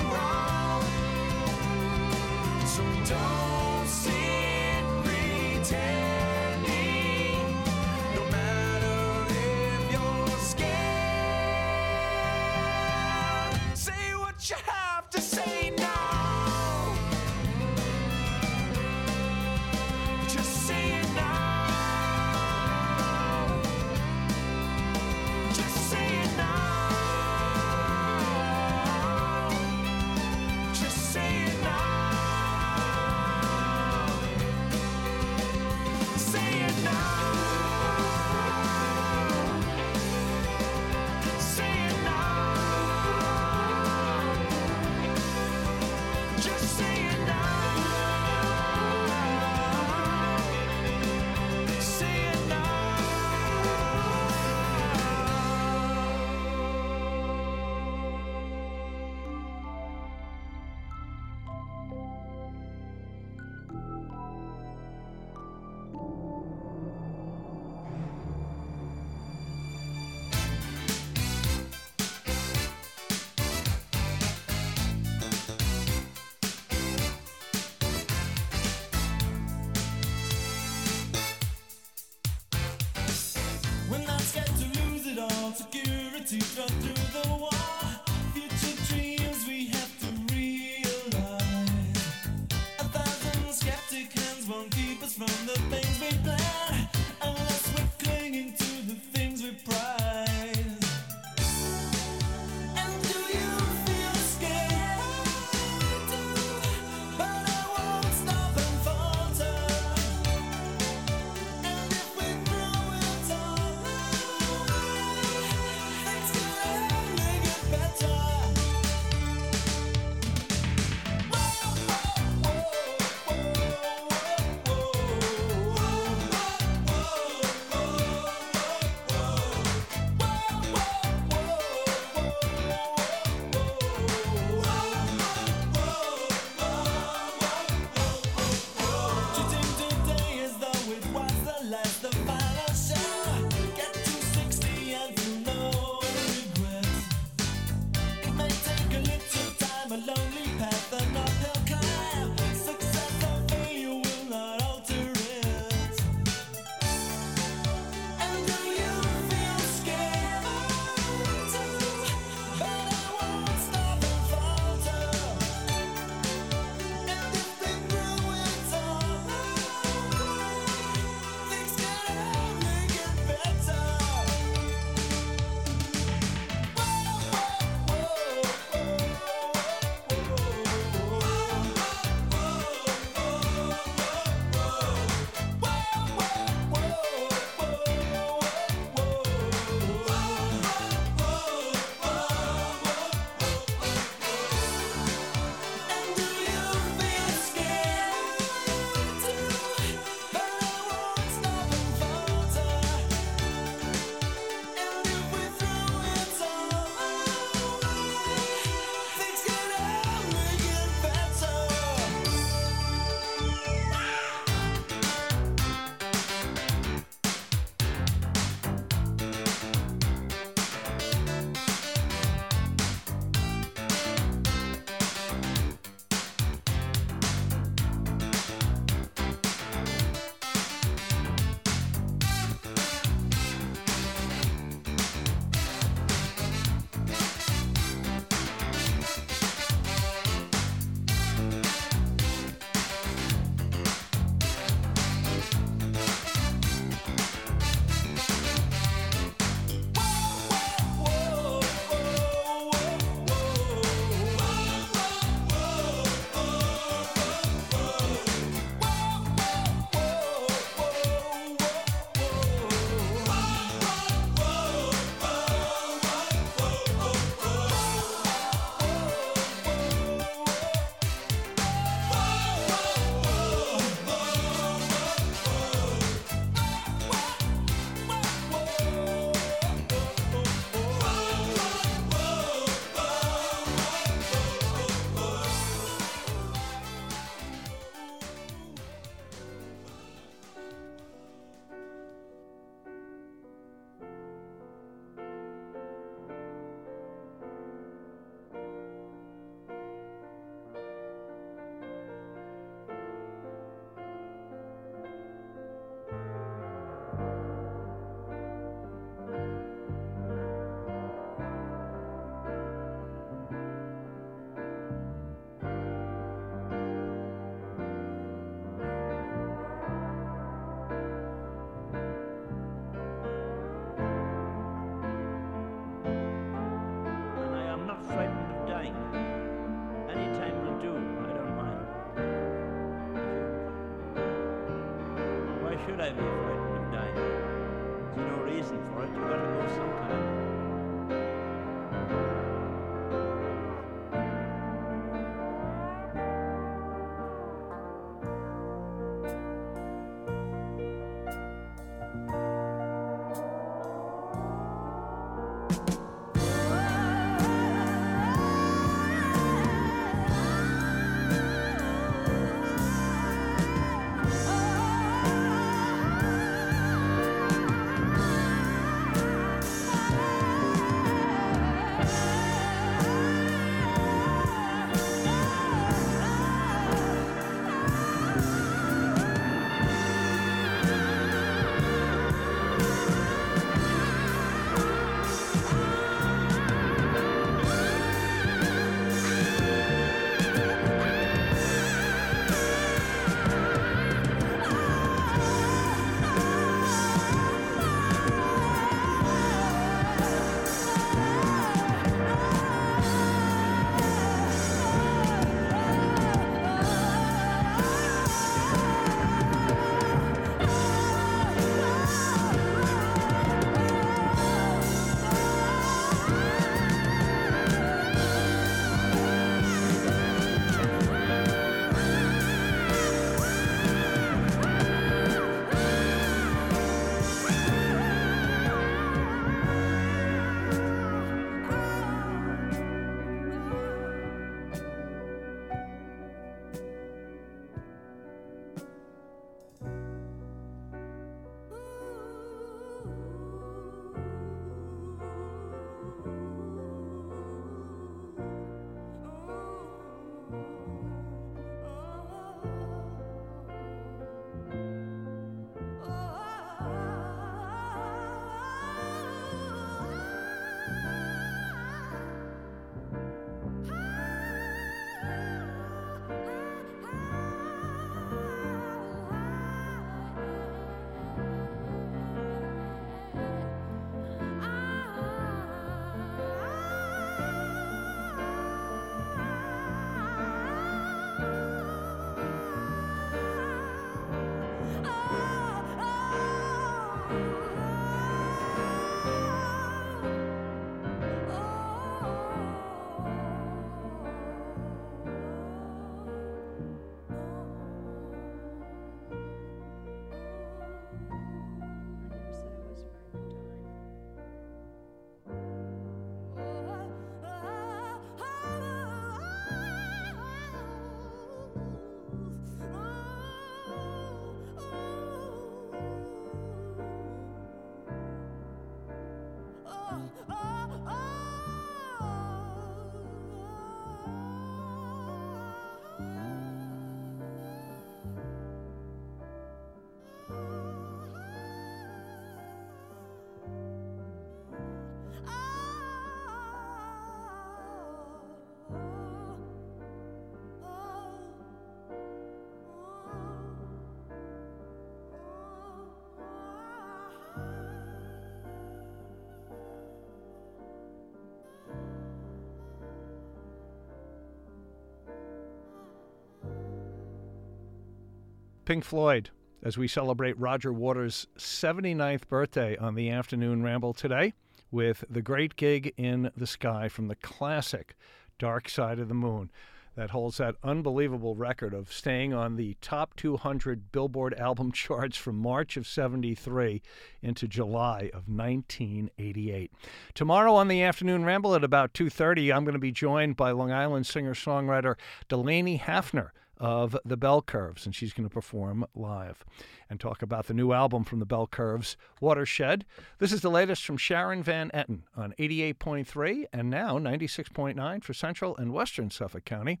Pink Floyd, as we celebrate Roger Waters' 79th birthday on the afternoon ramble today with the great gig in the sky from the classic Dark Side of the Moon that holds that unbelievable record of staying on the top 200 Billboard album charts from March of 73 into July of 1988. Tomorrow on the afternoon ramble at about 2:30 I'm going to be joined by Long Island singer-songwriter Delaney Hafner of the Bell Curves, and she's going to perform live and talk about the new album from the Bell Curves, Watershed. This is the latest from Sharon Van Etten on 88.3 and now 96.9 for Central and Western Suffolk County,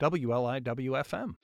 WLIWFM.